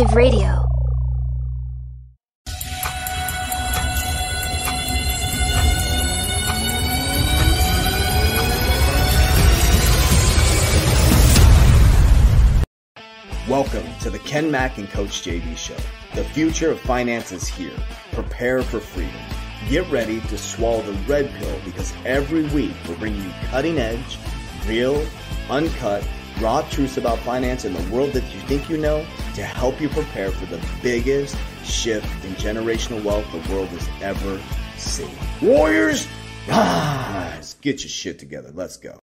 Alternative Radio. Welcome to the Ken Mack and Coach JV Show. The future of finance is here. Prepare for freedom. Get ready to swallow the red pill because every week we're bringing you cutting edge, real, uncut, raw truths about finance in the world that you think you know to help you prepare for the biggest shift in generational wealth the world has ever seen. Warriors, rise! Get your shit together. Let's go.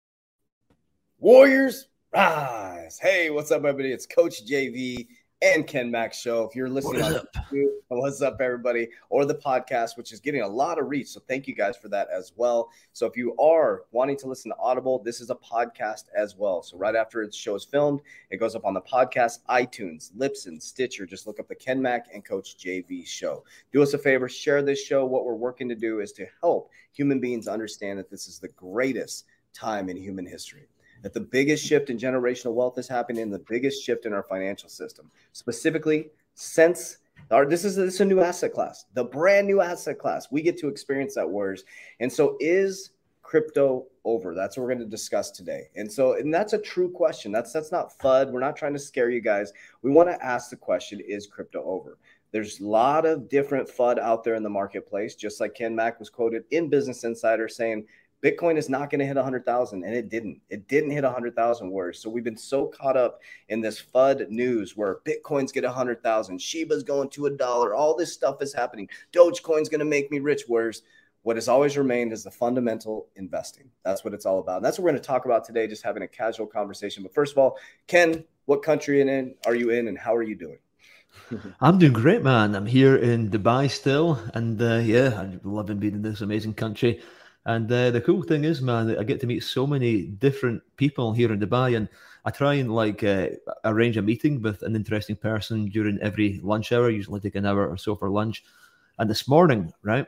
Warriors, rise! Hey, what's up, everybody? It's Coach JV and Ken Mack Show. If you're listening What is on up? YouTube, what's up, everybody, or the podcast, which is getting a lot of reach. So thank you guys for that as well. So if you are wanting to listen to Audible, this is a podcast as well. So right after its show is filmed, it goes up on the podcast, iTunes, Libsyn, Stitcher. Just look up the Ken Mack and Coach JV Show. Do us a favor, share this show. What we're working to do is to help human beings understand that this is the greatest time in human history that the biggest shift in generational wealth is happening and the biggest shift in our financial system. Specifically since our this is, this is a new asset class the brand new asset class. We get to experience that wars and so is crypto over? That's what we're going to discuss today. And so and that's a true question. That's that's not fud. We're not trying to scare you guys. We want to ask the question is crypto over? There's a lot of different FUD out there in the marketplace, just like Ken Mack was quoted in Business Insider saying Bitcoin is not going to hit 100,000, and it didn't. It didn't hit 100,000 words. So we've been so caught up in this FUD news where Bitcoin's get 100,000, Shiba's going to a dollar, all this stuff is happening. Dogecoin's going to make me rich. Whereas what has always remained is the fundamental investing. That's what it's all about. And that's what we're going to talk about today, just having a casual conversation. But first of all, Ken, what country are you in, and how are you doing? I'm doing great, man. I'm here in Dubai still, and uh, yeah, I'm loving being in this amazing country. And uh, the cool thing is, man, I get to meet so many different people here in Dubai, and I try and like uh, arrange a meeting with an interesting person during every lunch hour. Usually take an hour or so for lunch. And this morning, right,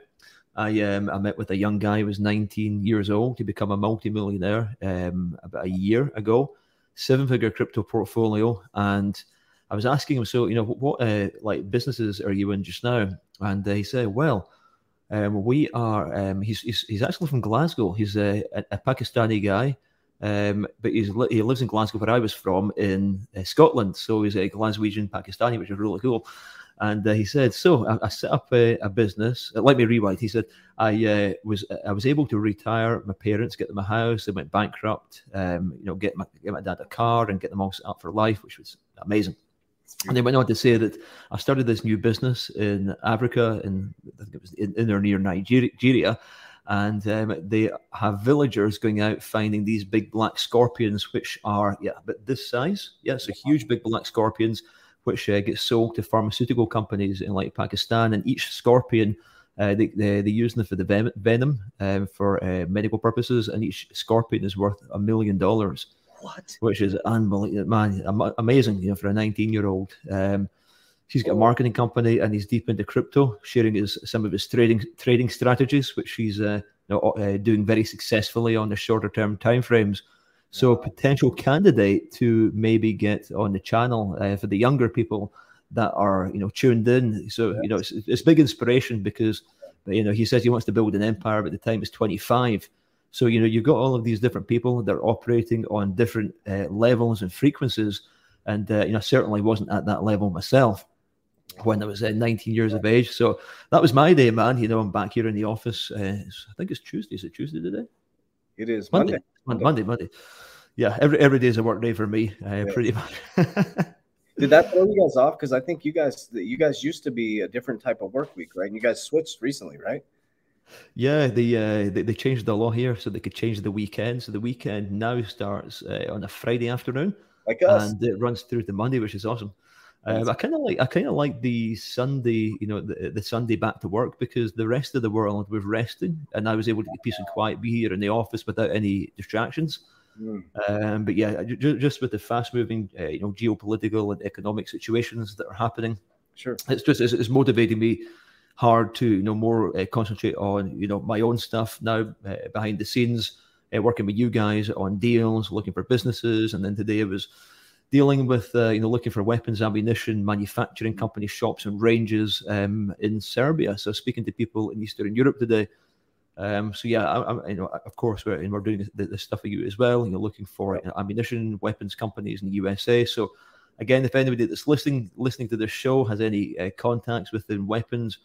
I um, I met with a young guy who was 19 years old to become a multimillionaire um, about a year ago, seven figure crypto portfolio, and I was asking him, so you know, what uh, like businesses are you in just now? And uh, he said, well, um, we are. Um, he's, he's he's actually from Glasgow. He's a, a, Pakistani guy, um, but he's he lives in Glasgow, where I was from in uh, Scotland. So he's a Glaswegian Pakistani, which is really cool. And uh, he said, so I, I set up a, a business. Uh, let me rewind. He said, I uh, was I was able to retire my parents, get them a house. They went bankrupt. Um, you know, get my get my dad a car and get them all set up for life, which was amazing. And they went on to say that I started this new business in Africa, in I think it was in, in or near Nigeria, and um, they have villagers going out finding these big black scorpions, which are yeah, but this size, yeah, so huge big black scorpions, which uh, get sold to pharmaceutical companies in like Pakistan, and each scorpion. Uh, they, they, they use them for the ven- venom um, for uh, medical purposes, and each scorpion is worth a million dollars What? which is unbelievable, man, amazing, you know, for a 19 year old. Um, he's got a marketing company and he's deep into crypto, sharing his some of his trading trading strategies, which he's uh, you know, uh, doing very successfully on the shorter term timeframes. So, a potential candidate to maybe get on the channel uh, for the younger people that are you know tuned in. So, you know, it's, it's big inspiration because you know he says he wants to build an empire, but the time is 25. So you know you've got all of these different people that are operating on different uh, levels and frequencies, and uh, you know I certainly wasn't at that level myself when I was uh, 19 years of age. So that was my day, man. You know I'm back here in the office. Uh, I think it's Tuesday. Is it Tuesday today? It is Monday. Monday. Monday. Monday. Yeah, every every day is a work day for me. Uh, Yeah. Pretty much. Did that throw you guys off? Because I think you guys, you guys used to be a different type of work week, right? And you guys switched recently, right? Yeah, they, uh, they they changed the law here so they could change the weekend. So the weekend now starts uh, on a Friday afternoon. Like us. and it runs through to Monday, which is awesome. Uh, I kind of like I kind of like the Sunday, you know, the, the Sunday back to work because the rest of the world was resting, and I was able to get peace and quiet, be here in the office without any distractions. Mm. Um, but yeah, ju- ju- just with the fast-moving, uh, you know, geopolitical and economic situations that are happening, Sure. it's just it's, it's motivating me hard to you know more uh, concentrate on you know my own stuff now uh, behind the scenes uh, working with you guys on deals looking for businesses and then today it was dealing with uh, you know looking for weapons, ammunition, manufacturing company shops and ranges um, in Serbia. So speaking to people in Eastern Europe today. Um, so yeah, I, I, you know, of course, we're, and we're doing this, this, stuff for you as well. You know, looking for you know, ammunition, weapons companies in the USA. So again, if anybody that's listening listening to this show has any uh, contacts within weapons,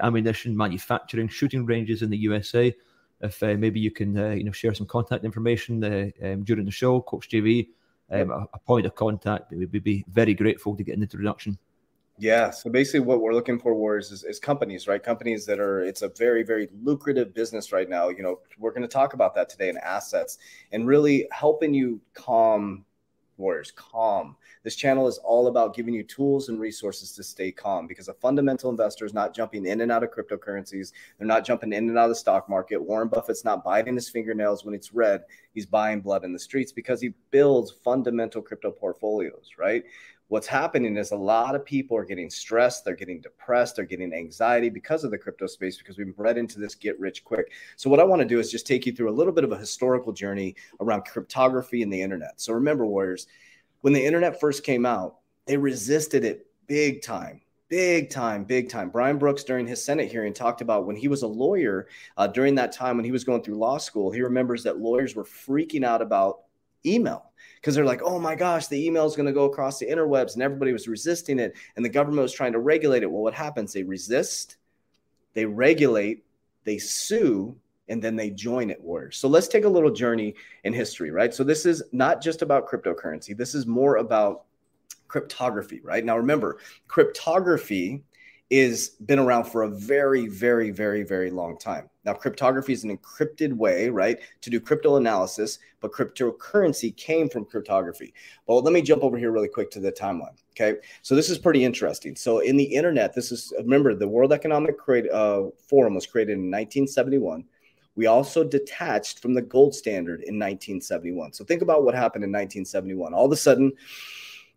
ammunition manufacturing, shooting ranges in the USA, if uh, maybe you can uh, you know share some contact information uh, um, during the show, Coach JV, um, a, a, point of contact, we would be very grateful to get an introduction. Yeah. So basically, what we're looking for, Warriors, is, is companies, right? Companies that are, it's a very, very lucrative business right now. You know, we're going to talk about that today in assets and really helping you calm Warriors, calm. This channel is all about giving you tools and resources to stay calm because a fundamental investor is not jumping in and out of cryptocurrencies. They're not jumping in and out of the stock market. Warren Buffett's not biting his fingernails when it's red. He's buying blood in the streets because he builds fundamental crypto portfolios, right? What's happening is a lot of people are getting stressed, they're getting depressed, they're getting anxiety because of the crypto space because we've bred into this get rich quick. So what I want to do is just take you through a little bit of a historical journey around cryptography and the internet. So remember warriors, when the internet first came out, they resisted it big time. Big time, big time. Brian Brooks, during his Senate hearing, talked about when he was a lawyer uh, during that time when he was going through law school. He remembers that lawyers were freaking out about email because they're like, oh my gosh, the email is going to go across the interwebs, and everybody was resisting it, and the government was trying to regulate it. Well, what happens? They resist, they regulate, they sue, and then they join it wars. So let's take a little journey in history, right? So this is not just about cryptocurrency. This is more about cryptography, right? Now remember, cryptography is been around for a very very very very long time. Now cryptography is an encrypted way right to do crypto analysis but cryptocurrency came from cryptography. But let me jump over here really quick to the timeline okay? So this is pretty interesting. So in the internet this is remember the world economic uh, forum was created in 1971 we also detached from the gold standard in 1971 so think about what happened in 1971 all of a sudden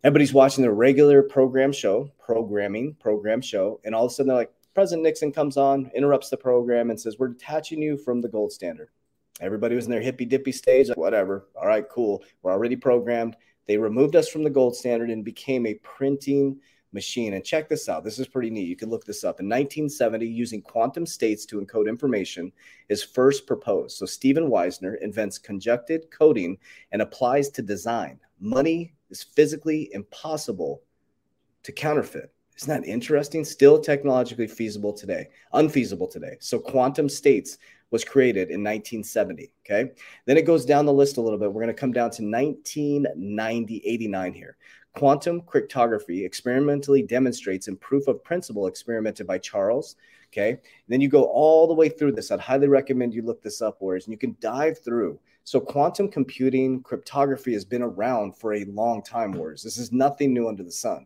everybody's watching their regular program show, programming program show, and all of a sudden they're like, President Nixon comes on, interrupts the program, and says, "We're detaching you from the gold standard." Everybody was in their hippy dippy stage, like, whatever. All right, cool. We're already programmed. They removed us from the gold standard and became a printing machine. And check this out. This is pretty neat. You can look this up. In 1970, using quantum states to encode information is first proposed. So Stephen Wozniak invents conjugate coding and applies to design. Money is physically impossible to counterfeit. Isn't that interesting? Still technologically feasible today, unfeasible today. So quantum states was created in 1970. Okay. Then it goes down the list a little bit. We're going to come down to 1990, 89 here. Quantum cryptography experimentally demonstrates in proof of principle experimented by Charles. Okay. And then you go all the way through this. I'd highly recommend you look this up, whereas and you can dive through so quantum computing, cryptography has been around for a long time, Wars. This is nothing new under the sun.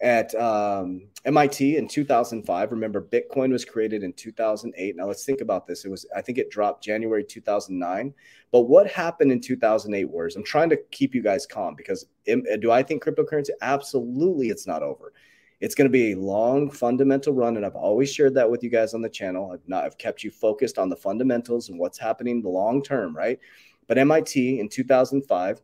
At um, MIT in 2005, remember Bitcoin was created in 2008. Now let's think about this. It was, I think it dropped January 2009. But what happened in 2008, Wars? I'm trying to keep you guys calm because do I think cryptocurrency? Absolutely, it's not over. It's going to be a long fundamental run, and I've always shared that with you guys on the channel. I've not I've kept you focused on the fundamentals and what's happening the long term, right? But MIT in 2005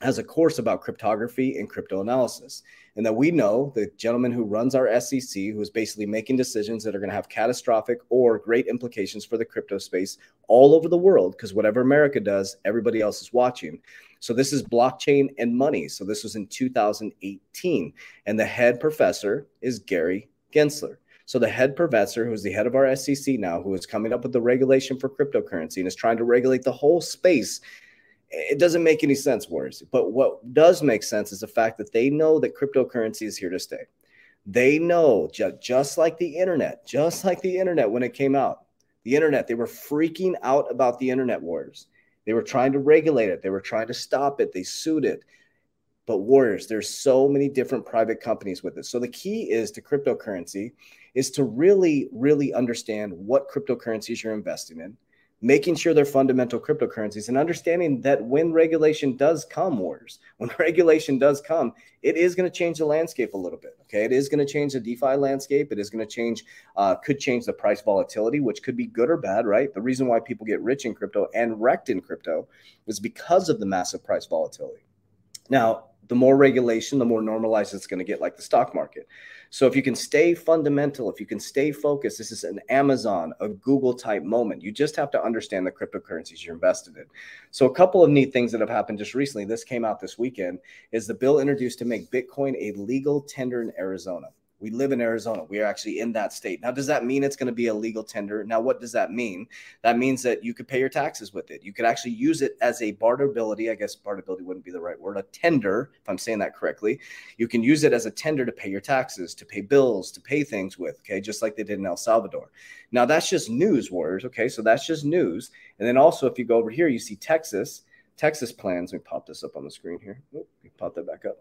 has a course about cryptography and crypto analysis. And that we know the gentleman who runs our SEC, who is basically making decisions that are going to have catastrophic or great implications for the crypto space all over the world, because whatever America does, everybody else is watching. So this is blockchain and money. So this was in 2018. And the head professor is Gary Gensler. So the head professor, who's the head of our SEC now, who is coming up with the regulation for cryptocurrency and is trying to regulate the whole space it doesn't make any sense, Warriors. But what does make sense is the fact that they know that cryptocurrency is here to stay. They know, ju- just like the internet, just like the internet when it came out, the internet, they were freaking out about the internet wars. They were trying to regulate it, they were trying to stop it, they sued it. But Warriors, there's so many different private companies with it. So the key is to cryptocurrency is to really, really understand what cryptocurrencies you're investing in making sure they're fundamental cryptocurrencies and understanding that when regulation does come, wars, when regulation does come, it is going to change the landscape a little bit. Okay. It is going to change the DeFi landscape. It is going to change, uh, could change the price volatility, which could be good or bad, right? The reason why people get rich in crypto and wrecked in crypto is because of the massive price volatility. Now, the more regulation, the more normalized it's going to get, like the stock market. So if you can stay fundamental, if you can stay focused, this is an Amazon, a Google type moment. You just have to understand the cryptocurrencies you're invested in. So a couple of neat things that have happened just recently, this came out this weekend, is the bill introduced to make Bitcoin a legal tender in Arizona. We live in Arizona. We are actually in that state. Now, does that mean it's going to be a legal tender? Now, what does that mean? That means that you could pay your taxes with it. You could actually use it as a barterability. I guess barterability wouldn't be the right word, a tender, if I'm saying that correctly. You can use it as a tender to pay your taxes, to pay bills, to pay things with, okay, just like they did in El Salvador. Now, that's just news, Warriors, okay? So that's just news. And then also, if you go over here, you see Texas. Texas plans. Let me pop this up on the screen here. Oh, pop that back up.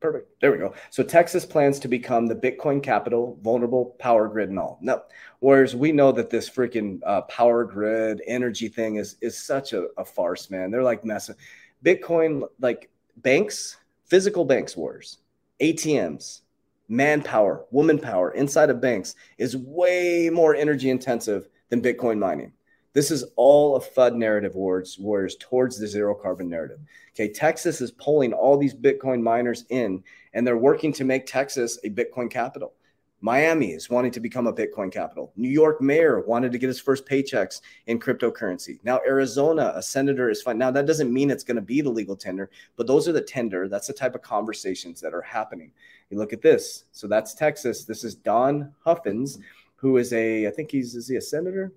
Perfect. There we go. So Texas plans to become the Bitcoin capital, vulnerable power grid and all. No, whereas we know that this freaking uh, power grid energy thing is is such a, a farce, man. They're like messing. Bitcoin, like banks, physical banks, wars, ATMs, manpower, woman power inside of banks is way more energy intensive than Bitcoin mining. This is all a FUD narrative wars, wars towards the zero carbon narrative. Okay, Texas is pulling all these Bitcoin miners in, and they're working to make Texas a Bitcoin capital. Miami is wanting to become a Bitcoin capital. New York mayor wanted to get his first paychecks in cryptocurrency. Now, Arizona, a senator is fine. Now, that doesn't mean it's going to be the legal tender, but those are the tender. That's the type of conversations that are happening. You look at this. So that's Texas. This is Don Huffines, who is a, I think he's, is he a senator?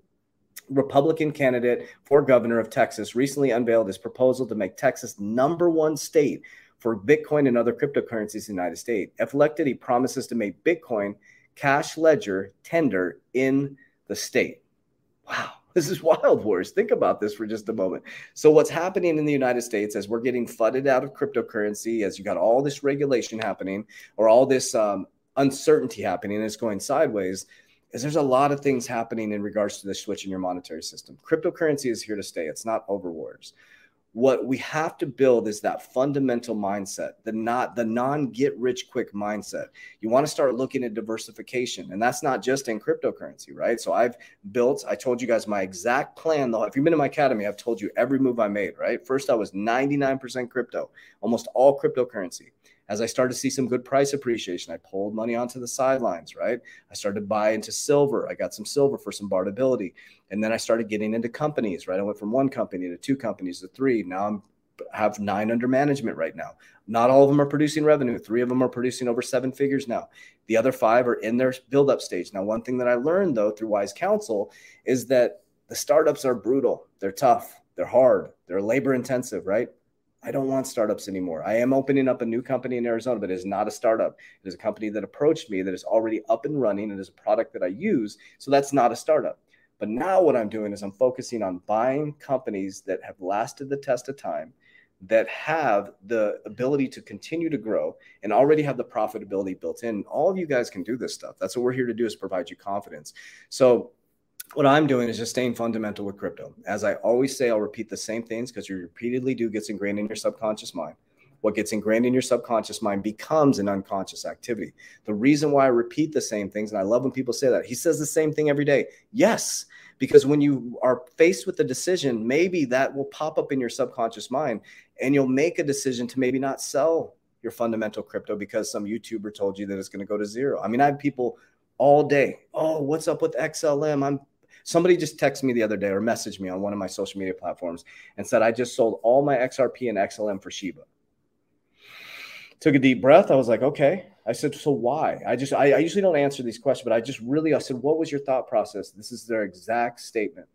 Republican candidate for governor of Texas recently unveiled his proposal to make Texas number one state for Bitcoin and other cryptocurrencies in the United States. If elected, he promises to make Bitcoin cash ledger tender in the state. Wow, this is wild, Wars. Think about this for just a moment. So, what's happening in the United States as we're getting flooded out of cryptocurrency, as you got all this regulation happening or all this um, uncertainty happening, and it's going sideways is there's a lot of things happening in regards to the switch in your monetary system. Cryptocurrency is here to stay. It's not over wars. What we have to build is that fundamental mindset, the not the non get rich quick mindset. You want to start looking at diversification, and that's not just in cryptocurrency, right? So I've built. I told you guys my exact plan. Though, if you've been in my academy, I've told you every move I made. Right, first I was 99% crypto, almost all cryptocurrency as I started to see some good price appreciation, I pulled money onto the sidelines, right? I started to buy into silver. I got some silver for some barterability. And then I started getting into companies, right? I went from one company to two companies to three. Now I'm have nine under management right now. Not all of them are producing revenue. Three of them are producing over seven figures now. The other five are in their build up stage. Now, one thing that I learned though through Wise Counsel is that the startups are brutal. They're tough. They're hard. They're labor intensive, right? I don't want startups anymore. I am opening up a new company in Arizona, but it is not a startup. It is a company that approached me that is already up and running. And is a product that I use. So that's not a startup. But now what I'm doing is I'm focusing on buying companies that have lasted the test of time, that have the ability to continue to grow and already have the profitability built in. All of you guys can do this stuff. That's what we're here to do is provide you confidence. So what I'm doing is just staying fundamental with crypto. As I always say, I'll repeat the same things because you repeatedly do gets ingrained in your subconscious mind. What gets ingrained in your subconscious mind becomes an unconscious activity. The reason why I repeat the same things, and I love when people say that, he says the same thing every day. Yes, because when you are faced with a decision, maybe that will pop up in your subconscious mind and you'll make a decision to maybe not sell your fundamental crypto because some YouTuber told you that it's going to go to zero. I mean, I have people all day. Oh, what's up with XLM? I'm Somebody just texted me the other day or messaged me on one of my social media platforms and said, I just sold all my XRP and XLM for Shiba. Took a deep breath. I was like, okay. I said, so why? I just, I, I usually don't answer these questions, but I just really, I said, what was your thought process? This is their exact statement.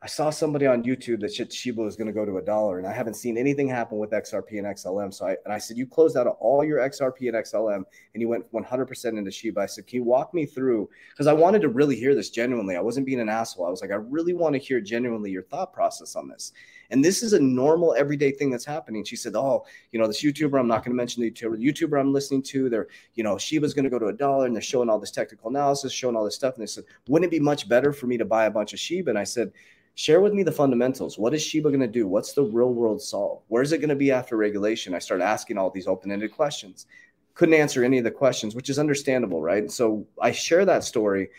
I saw somebody on YouTube that said Shiba was going to go to a dollar, and I haven't seen anything happen with XRP and XLM. So I and I said, you closed out all your XRP and XLM, and you went 100% into Shiba. I said, can you walk me through? Because I wanted to really hear this genuinely. I wasn't being an asshole. I was like, I really want to hear genuinely your thought process on this. And this is a normal, everyday thing that's happening. She said, oh, you know, this YouTuber, I'm not going to mention the YouTuber, the YouTuber I'm listening to, they're, you know, Shiba's going to go to a dollar, and they're showing all this technical analysis, showing all this stuff, and they said, wouldn't it be much better for me to buy a bunch of Shiba? And I said share with me the fundamentals. What is Shiba going to do? What's the real world solve? Where's it going to be after regulation? I started asking all these open ended questions. Couldn't answer any of the questions, which is understandable, right? So I share that story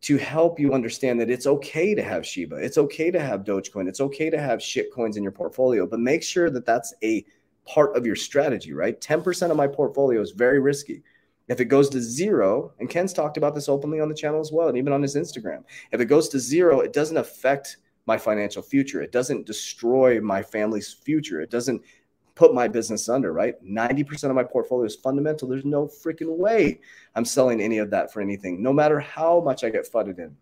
to help you understand that it's okay to have Shiba. It's okay to have Dogecoin. It's okay to have shit coins in your portfolio, but make sure that that's a part of your strategy, right? 10% of my portfolio is very risky. If it goes to zero, and Ken's talked about this openly on the channel as well, and even on his Instagram, if it goes to zero, it doesn't affect my financial future. It doesn't destroy my family's future. It doesn't put my business under, right? 90% of my portfolio is fundamental. There's no freaking way I'm selling any of that for anything, no matter how much I get fudded in.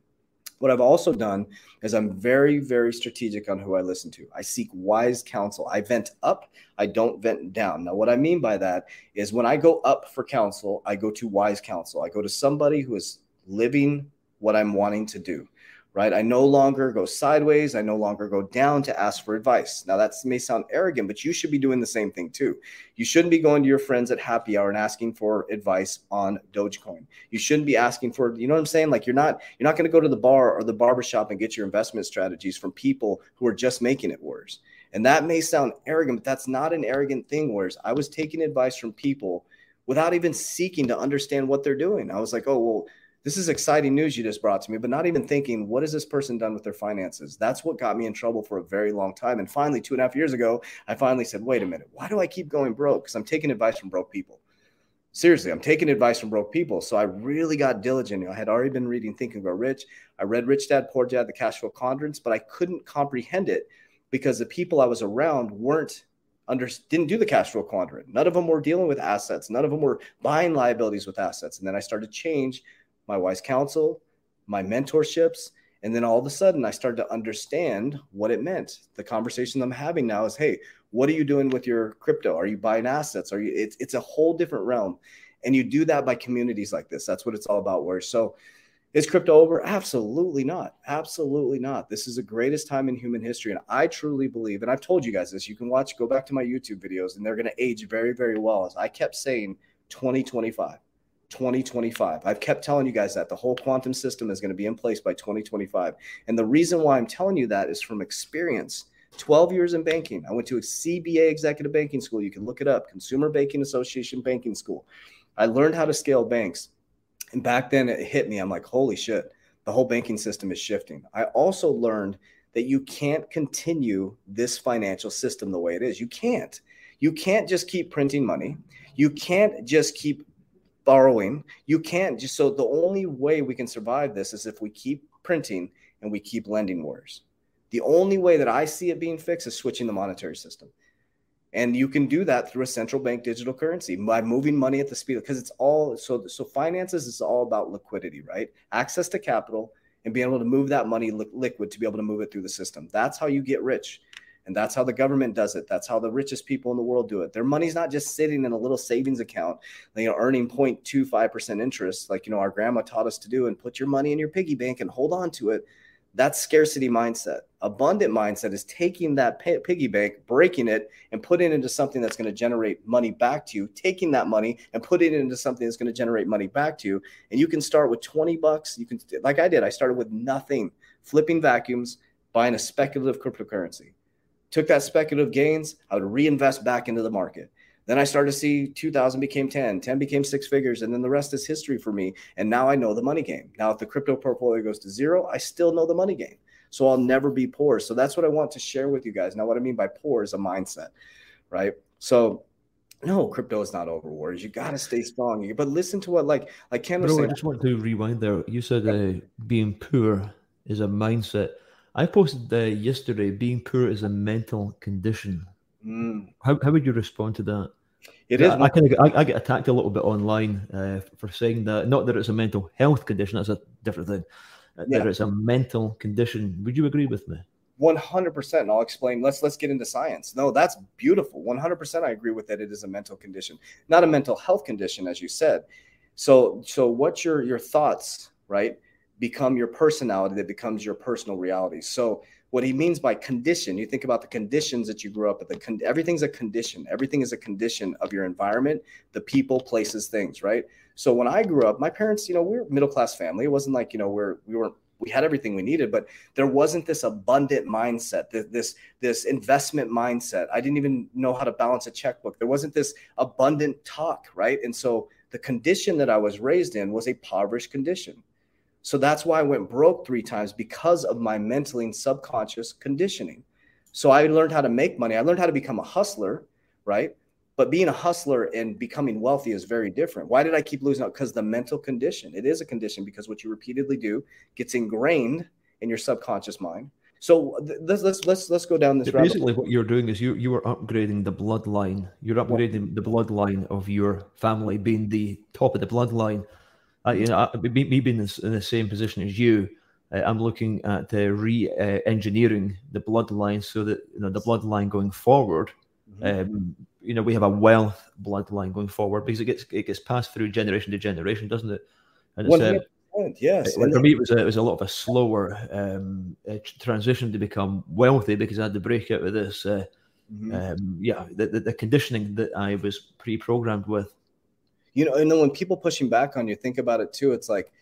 What I've also done is I'm very, very strategic on who I listen to. I seek wise counsel. I vent up, I don't vent down. Now, what I mean by that is when I go up for counsel, I go to wise counsel. I go to somebody who is living what I'm wanting to do right? I no longer go sideways. I no longer go down to ask for advice. Now, that may sound arrogant, but you should be doing the same thing too. You shouldn't be going to your friends at happy hour and asking for advice on Dogecoin. You shouldn't be asking for, you know what I'm saying? Like you're not, you're not going to go to the bar or the barbershop and get your investment strategies from people who are just making it worse. And that may sound arrogant, but that's not an arrogant thing. Whereas I was taking advice from people without even seeking to understand what they're doing. I was like, oh, well, this is exciting news you just brought to me, but not even thinking, what has this person done with their finances? That's what got me in trouble for a very long time. And finally, two and a half years ago, I finally said, wait a minute, why do I keep going broke? Because I'm taking advice from broke people. Seriously, I'm taking advice from broke people. So I really got diligent. I had already been reading Think and Grow Rich. I read Rich Dad, Poor Dad, The Cash Flow Quadrants, but I couldn't comprehend it because the people I was around weren't under didn't do the cash flow quadrant. None of them were dealing with assets. None of them were buying liabilities with assets. And then I started to change my wise counsel, my mentorships. And then all of a sudden, I started to understand what it meant. The conversation I'm having now is, hey, what are you doing with your crypto? Are you buying assets? Are you? It's it's a whole different realm, and you do that by communities like this. That's what it's all about. Where so, is crypto over? Absolutely not. Absolutely not. This is the greatest time in human history, and I truly believe. And I've told you guys this. You can watch, go back to my YouTube videos, and they're going to age very, very well. As I kept saying, 2025. 2025. I've kept telling you guys that the whole quantum system is going to be in place by 2025. And the reason why I'm telling you that is from experience. 12 years in banking. I went to a CBA executive banking school. You can look it up, Consumer Banking Association Banking School. I learned how to scale banks. And back then it hit me. I'm like, holy shit, the whole banking system is shifting. I also learned that you can't continue this financial system the way it is. You can't. You can't just keep printing money. You can't just keep borrowing. You can't just so the only way we can survive this is if we keep printing and we keep lending wars. The only way that I see it being fixed is switching the monetary system. And you can do that through a central bank digital currency by moving money at the speed because it's all so so finances is all about liquidity, right? Access to capital and being able to move that money li- liquid to be able to move it through the system. That's how you get rich. And that's how the government does it. That's how the richest people in the world do it. Their money's not just sitting in a little savings account, you know, earning 0.25% interest, like, you know, our grandma taught us to do and put your money in your piggy bank and hold on to it. That's scarcity mindset. Abundant mindset is taking that piggy bank, breaking it, and putting it into something that's going to generate money back to you. Taking that money and putting it into something that's going to generate money back to you. And you can start with 20 bucks. You can, like I did, I started with nothing, flipping vacuums, buying a speculative cryptocurrency took that speculative gains, I would reinvest back into the market. Then I started to see 2000 became 10, 10 became six figures, and then the rest is history for me. And now I know the money game. Now, if the crypto portfolio goes to zero, I still know the money game. So I'll never be poor. So that's what I want to share with you guys. Now, what I mean by poor is a mindset, right? So no, crypto is not over wars. You got to stay strong. But listen to what, like, like Ken was Bro, saying. I just want to rewind there. You said uh, being poor is a mindset. I posted uh, yesterday being poor is a mental condition. Mm. How, how would you respond to that? It is. I, I, kind of, I, I, get attacked a little bit online uh, for saying that. Not that it's a mental health condition. That's a different thing. Uh, yeah. That it's a mental condition. Would you agree with me? One hundred percent. I'll explain. Let's let's get into science. No, that's beautiful. One hundred percent. I agree with that. It is a mental condition, not a mental health condition, as you said. So so what's your your thoughts, right? Become your personality that becomes your personal reality. So what he means by condition, you think about the conditions that you grew up with. The con- everything's a condition. Everything is a condition of your environment, the people, places, things, right? So when I grew up, my parents, you know, we are middle class family. It wasn't like you know we're we weren't we had everything we needed, but there wasn't this abundant mindset, this this investment mindset. I didn't even know how to balance a checkbook. There wasn't this abundant talk, right? And so the condition that I was raised in was a impoverished condition so that's why I went broke three times because of my mentally and subconscious conditioning. So I learned how to make money. I learned how to become a hustler, right? But being a hustler and becoming wealthy is very different. Why did I keep losing out? Because the mental condition. It is a condition because what you repeatedly do gets ingrained in your subconscious mind. So let's let's let's let's go down this. So basically, what you're doing is you you are upgrading the bloodline. You're upgrading the bloodline of your family, being the top of the bloodline. Uh, you know, me, me being in the same position as you, uh, I'm looking at uh, re-engineering the bloodline so that you know the bloodline going forward. Mm-hmm. Um, you know, we have a wealth bloodline going forward because it gets it gets passed through generation to generation, doesn't it? And it's, uh, yes. for me, it was a, it was a lot of a slower um, transition to become wealthy because I had to break out of this. Uh, mm-hmm. um, yeah, the, the, the, conditioning that I was pre-programmed with. You know, and then when people pushing back on you, think about it too. It's like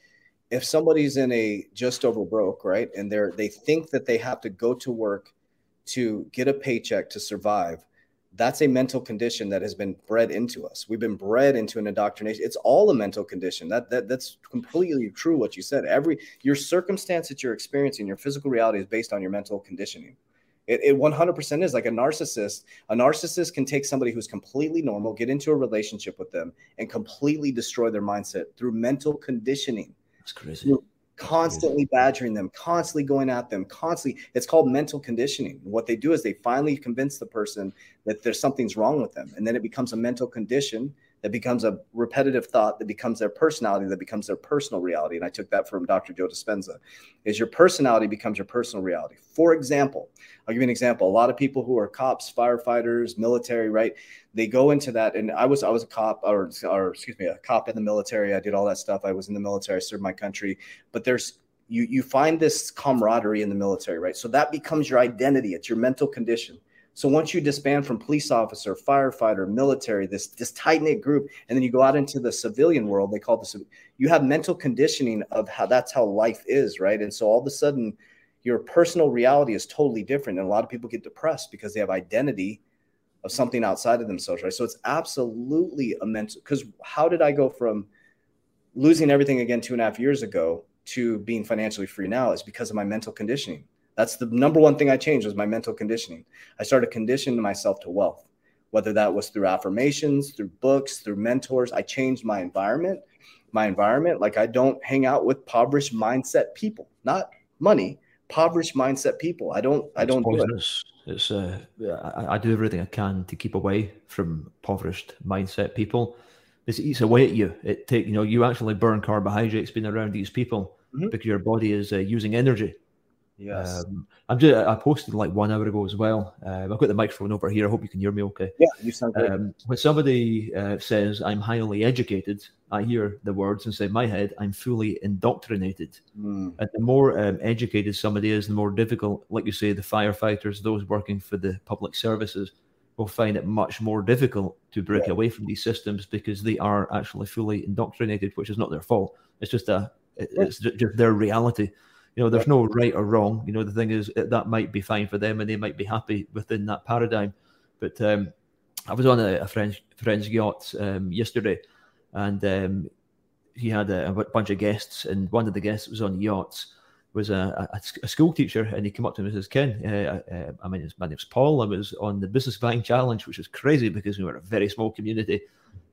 if somebody's in a just over broke, right, and they're they think that they have to go to work to get a paycheck to survive that's a mental condition that has been bred into us. We've been bred into an indoctrination. It's all a mental condition. That, that that's completely true what you said. Every your circumstance that you're experiencing, your physical reality is based on your mental conditioning. It, it 100% is like a narcissist. A narcissist can take somebody who's completely normal, get into a relationship with them, and completely destroy their mindset through mental conditioning. That's crazy constantly badgering them, constantly going at them, constantly. It's called mental conditioning. What they do is they finally convince the person that there's something's wrong with them, and then it becomes a mental condition that becomes a repetitive thought that becomes their personality that becomes their personal reality. And i took that from dr joe dispenza is your personality becomes your personal reality. For example i'll give you an example. A lot of people who are cops firefighters military right? They go into that and i was i was a cop or, or excuse me a cop in the military. I did all that stuff. I was in the military. I served my country. But there's you you find this camaraderie in the military right? So that becomes your identity. It's your mental condition so once you disband from police officer, firefighter, military, this this tight knit group, and then you go out into the civilian world, they call this. You have mental conditioning of how that's how life is, right? And so all of a sudden, your personal reality is totally different, and a lot of people get depressed because they have identity of something outside of themselves, right? So it's absolutely a mental. Because how did I go from losing everything again two and a half years ago to being financially free now? Is because of my mental conditioning that's the number one thing I changed was my mental conditioning. I started conditioning myself to wealth, whether that was through affirmations, through books, through mentors. I changed my environment. My environment, like I don't hang out with impoverished mindset people, not money, impoverished mindset people. I don't. I don't do it. It's. Uh, I, I do everything I can to keep away from impoverished mindset people. It's, eats away at you. It take you know you actually burn carbohydrates being around these people mm-hmm. because your body is uh, using energy Yes. Um, I'm just, I posted like one hour ago as well. Uh, I've got the microphone over here. I hope you can hear me okay. Yeah, you sound great. Um, when somebody uh, says I'm highly educated, I hear the words inside my head, I'm fully indoctrinated. Mm. And the more um, educated somebody is, the more difficult, like you say, the firefighters, those working for the public services, will find it much more difficult to break yeah. away from these systems because they are actually fully indoctrinated, which is not their fault. It's just a, it's just their reality you know, there's no right or wrong. You know, the thing is that might be fine for them, and they might be happy within that paradigm. But um, I was on a, a friend's friend's yacht um, yesterday, and um, he had a, a, bunch of guests, and one of the guests was on the yacht was a, a, a school teacher, and he came up to me and says, "Ken, uh, uh, I mean, my name's Paul. I was on the Business Buying Challenge, which is crazy because we were a very small community."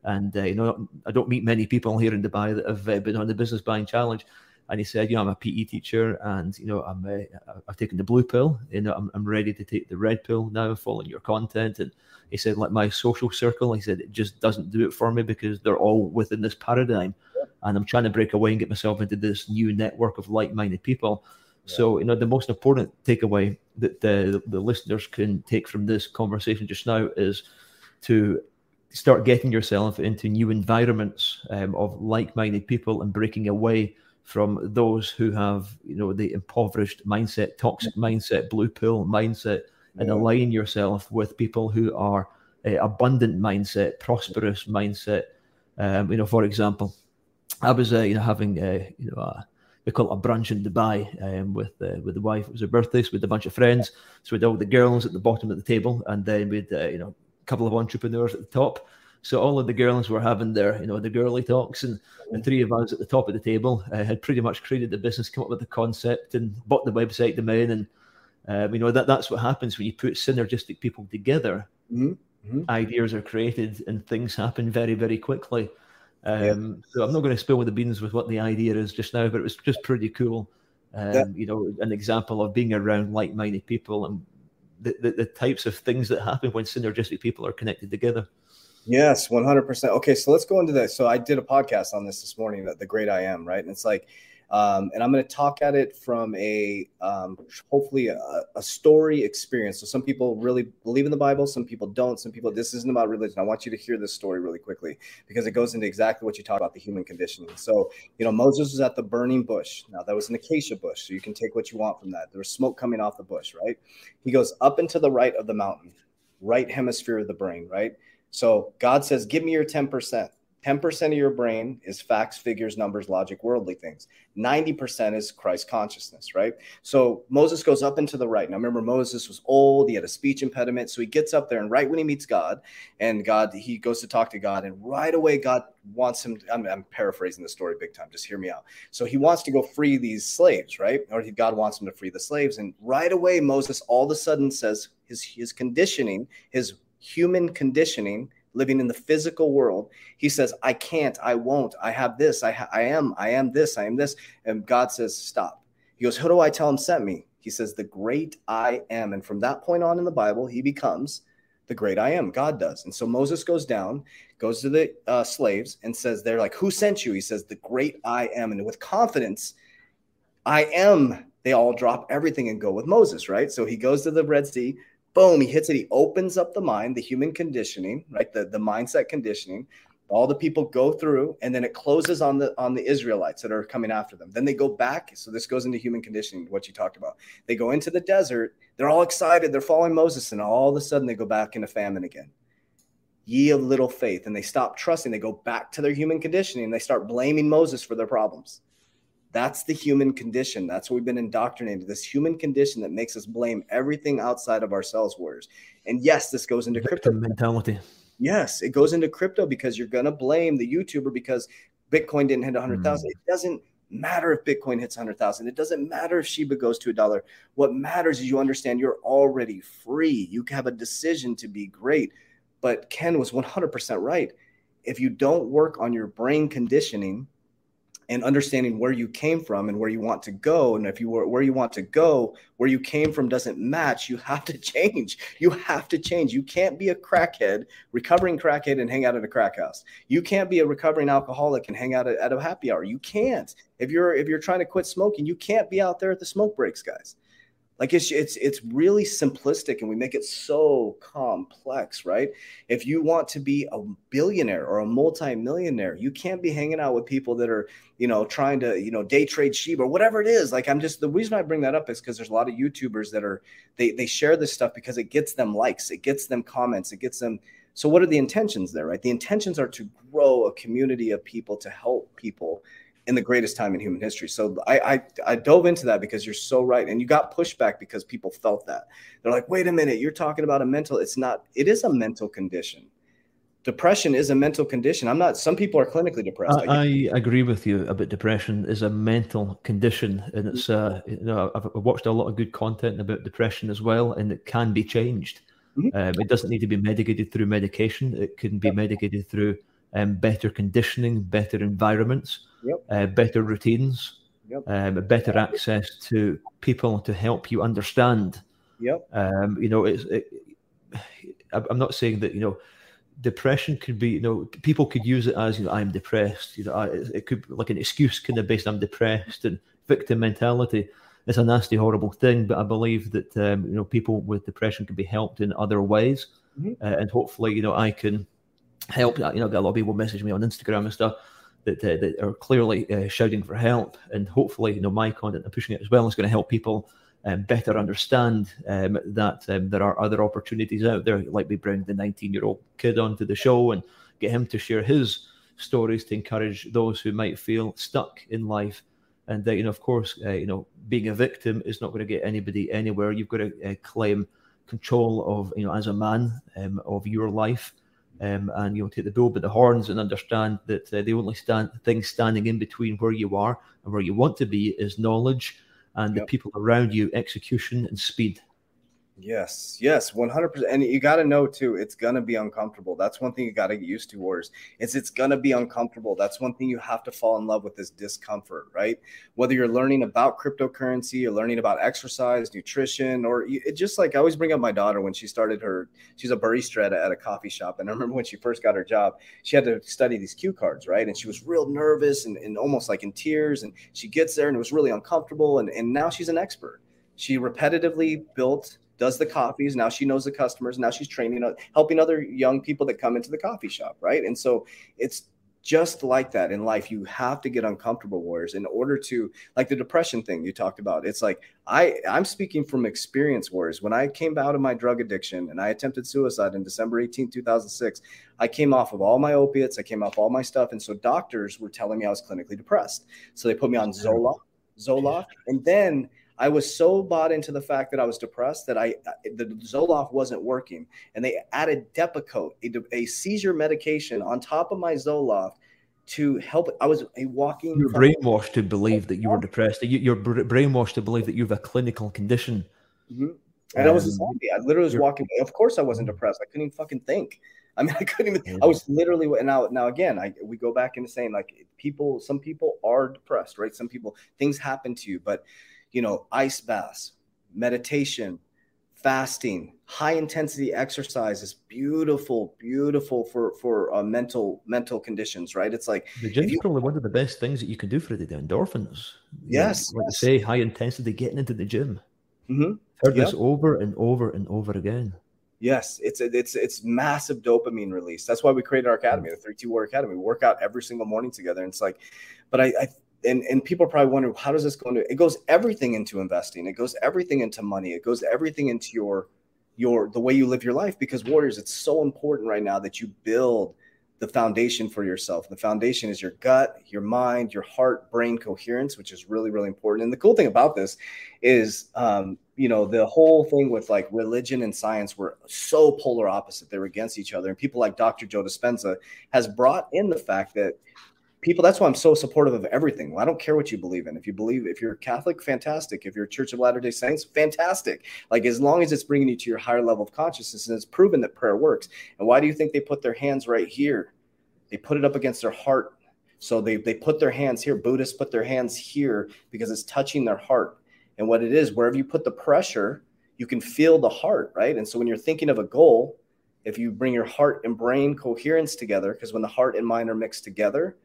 And uh, you know, I don't meet many people here in Dubai that have uh, been on the Business Buying Challenge and he said, you know, I'm a PE teacher, and you know, I'm uh, I've taken the blue pill. You know, I'm, I'm ready to take the red pill now, following your content. And he said, like my social circle, he said it just doesn't do it for me because they're all within this paradigm, and I'm trying to break away and get myself into this new network of like-minded people. Yeah. So, you know, the most important takeaway that the, the listeners can take from this conversation just now is to start getting yourself into new environments um, of like-minded people and breaking away from those who have, you know, the impoverished mindset, toxic mindset, blue pill mindset, and align yourself with people who are uh, abundant mindset, prosperous mindset. Um, you know, for example, I was, uh, you know, having, uh, you know, a, we call it a brunch in Dubai um, with uh, with the wife. It was her birthday, so with a bunch of friends. So we had all the girls at the bottom of the table, and then we had, uh, you know, a couple of entrepreneurs at the top. So all of the girls were having their, you know, the girly talks, and the three of us at the top of the table uh, had pretty much created the business, come up with the concept, and bought the website domain. And um, you know that that's what happens when you put synergistic people together. Mm-hmm. mm-hmm. ideas are created and things happen very, very quickly. Um, yeah. So I'm not going to spill the beans with what the idea is just now, but it was just pretty cool. Um, yeah. You know, an example of being around like-minded people and the, the, the types of things that happen when synergistic people are connected together. Yes, 100%. Okay, so let's go into that. So I did a podcast on this this morning, the great I am, right? And it's like, um, and I'm going to talk at it from a um, hopefully a, a, story experience. So some people really believe in the Bible, some people don't. Some people this isn't about religion. I want you to hear this story really quickly because it goes into exactly what you talk about the human conditioning. So you know Moses was at the burning bush. Now that was an acacia bush, so you can take what you want from that. There was smoke coming off the bush, right? He goes up and to the right of the mountain, right hemisphere of the brain, right? So God says, "Give me your ten percent." 10% of your brain is facts, figures, numbers, logic, worldly things. 90% is Christ consciousness, right? So Moses goes up into the right. Now remember, Moses was old, he had a speech impediment. So he gets up there, and right when he meets God, and God, he goes to talk to God, and right away, God wants him. To, I'm, I'm paraphrasing the story big time, just hear me out. So he wants to go free these slaves, right? Or he, God wants him to free the slaves. And right away, Moses all of a sudden says his, his conditioning, his human conditioning living in the physical world he says i can't i won't i have this i, ha- I am i am this i am this. And god says stop. He goes who do i tell him sent me? He says the great i am. And from that point on in the bible he becomes the great i am. God does. And so moses goes down goes to the uh, slaves and says they're like who sent you? He says the great i am. And with confidence i am. They all drop everything and go with moses right? So he goes to the red sea boom, he hits it. He opens up the mind, the human conditioning, right? The, the mindset conditioning. All the people go through, and then it closes on the on the Israelites that are coming after them. Then they go back. So this goes into human conditioning, what you talked about. They go into the desert. They're all excited. They're following Moses, and all of a sudden they go back into famine again. Ye of little faith, and they stop trusting. They go back to their human conditioning. They start blaming Moses for their problems. That's the human condition. That's what we've been indoctrinated. This human condition that makes us blame everything outside of ourselves, warriors. And yes, this goes into crypto mentality. Yes, it goes into crypto because you're gonna blame the YouTuber because Bitcoin didn't hit 100,000. Mm. It doesn't matter if Bitcoin hits 100,000. It doesn't matter if Shiba goes to a dollar. What matters is you understand you're already free. You have a decision to be great. But Ken was 100% right. If you don't work on your brain conditioning, and understanding where you came from and where you want to go. And if you were where you want to go where you came from doesn't match. You have to change. You have to change. You can't be a crackhead recovering crackhead and hang out at a crack house. You can't be a recovering alcoholic and hang out at, at a happy hour. You can't. If you're if you're trying to quit smoking you can't be out there at the smoke breaks guys like it's it's it's really simplistic and we make it so complex, right? If you want to be a billionaire or a multimillionaire, you can't be hanging out with people that are, you know, trying to, you know, day trade sheep or whatever it is. Like I'm just the reason I bring that up is because there's a lot of YouTubers that are they they share this stuff because it gets them likes, it gets them comments, it gets them so what are the intentions there, right? The intentions are to grow a community of people to help people in the greatest time in human history. So I, I, I dove into that because you're so right, and you got pushback because people felt that they're like, wait a minute, you're talking about a mental. It's not. It is a mental condition. Depression is a mental condition. I'm not. Some people are clinically depressed. I, I agree with you about depression is a mental condition, and it's uh, you know I've watched a lot of good content about depression as well, and it can be changed. Mm-hmm. Um, it doesn't need to be medicated through medication. It can be medicated through um, better conditioning, better environments yep. uh, better routines, yep. um, better access to people to help you understand. Yep. Um, you know, it's. It, I'm not saying that you know depression could be you know people could use it as you know i'm depressed you know I, it could be like an excuse kind of based i'm depressed and victim mentality it's a nasty horrible thing but i believe that um, you know people with depression can be helped in other ways mm-hmm. uh, and hopefully you know i can help that, you know get a lot of people message me on instagram and stuff that, uh, that are clearly uh, shouting for help, and hopefully, you know, my content and pushing it as well is going to help people um, better understand um, that um, there are other opportunities out there. Like we bring the 19-year-old kid onto the show and get him to share his stories to encourage those who might feel stuck in life. And uh, you know, of course, uh, you know, being a victim is not going to get anybody anywhere. You've got to uh, claim control of, you know, as a man um, of your life um, and you know take the bull by the horns and understand that uh, the only stand thing standing in between where you are and where you want to be is knowledge and yep. the people around you execution and speed Yes, yes, 100%. And you got to know too, it's going to be uncomfortable. That's one thing you got to get used to, Warriors. Is it's going to be uncomfortable. That's one thing you have to fall in love with this discomfort, right? Whether you're learning about cryptocurrency, you're learning about exercise, nutrition, or it just like I always bring up my daughter when she started her, she's a barista at a, at a coffee shop. And I remember when she first got her job, she had to study these cue cards, right? And she was real nervous and, and almost like in tears. And she gets there and it was really uncomfortable. And, and now she's an expert. She repetitively built does the coffees. Now she knows the customers. Now she's training, uh, helping other young people that come into the coffee shop, right? And so it's just like that in life. You have to get uncomfortable, warriors, in order to like the depression thing you talked about. It's like I I'm speaking from experience, warriors. When I came out of my drug addiction and I attempted suicide in December 18, 2006, I came off of all my opiates. I came off all my stuff, and so doctors were telling me I was clinically depressed. So they put me on Zoloft, Zoloft, and then I was so bought into the fact that I was depressed that I the Zoloft wasn't working, and they added Depakote, a, a seizure medication, on top of my Zoloft to help. I was a walking. You're brainwashed to believe that you were depressed. You, are brainwashed to believe that you have a clinical condition. Mm-hmm. And um, I was a zombie. I literally was walking. Of course, I wasn't depressed. I couldn't even fucking think. I mean, I couldn't even. I was literally now. Now again, I we go back into saying like people. Some people are depressed, right? Some people things happen to you, but you know, ice baths, meditation, fasting, high intensity exercise is beautiful, beautiful for for uh, mental mental conditions, right? It's like the gym's you, probably one of the best things that you can do for the endorphins. Yes, like yes. say high intensity getting into the gym. Mm-hmm. Heard yep. this over and over and over again. Yes, it's it's it's massive dopamine release. That's why we created our academy, the Three Two War Academy. We work out every single morning together, and it's like, but I, I and and people probably wonder how does this go into it goes everything into investing. It goes everything into money. It goes everything into your your the way you live your life. Because warriors it's so important right now that you build the foundation for yourself. The foundation is your gut your mind your heart brain coherence which is really really important. And the cool thing about this is um, you know the whole thing with like religion and science were so polar opposite. They were against each other. And people like dr joe dispenza has brought in the fact that people that's why i'm so supportive of everything. I don't care what you believe in. If you believe if you're catholic fantastic. If you're church of latter day saints fantastic. Like as long as it's bringing you to your higher level of consciousness and it's proven that prayer works. And why do you think they put their hands right here? They put it up against their heart. So they, they put their hands here. Buddhists put their hands here because it's touching their heart. And what it is wherever you put the pressure you can feel the heart right? And so when you're thinking of a goal if you bring your heart and brain coherence together because when the heart and mind are mixed together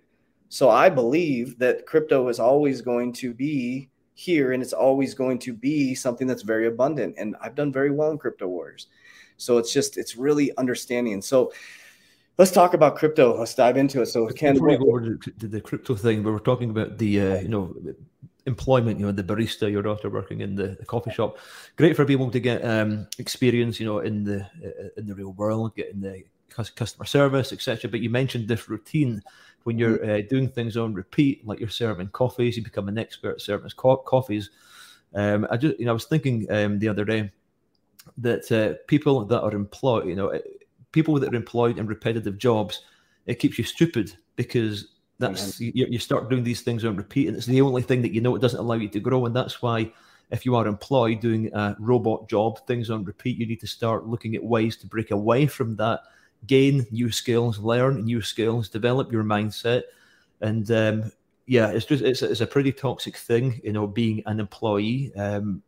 so I believe that crypto is always going to be here and it's always going to be something that's very abundant. And I've done very well in crypto wars. So it's just, it's really understanding. So let's talk about crypto. Let's dive into it. So Ken, before we go over to the crypto thing, we were talking about the, uh, you know, employment, you know, the barista, your daughter working in the, the coffee shop. Great for people to get um, experience, you know, in the uh, in the real world, getting the customer service, etc. But you mentioned this routine when you're mm-hmm. uh, doing things on repeat, like you're serving coffees, you become an expert at serving co- coffees. Um, I just, you know, I was thinking um, the other day that uh, people that are employed, you know, uh, people that are employed in repetitive jobs, it keeps you stupid because that's you, you start doing these things on repeat, and it's the only thing that you know it doesn't allow you to grow, and that's why if you are employed doing a robot job, things on repeat, you need to start looking at ways to break away from that gain new skills, learn new skills, develop your mindset, and um, yeah, it's just it's, it's a pretty toxic thing, you know, being an employee. Um,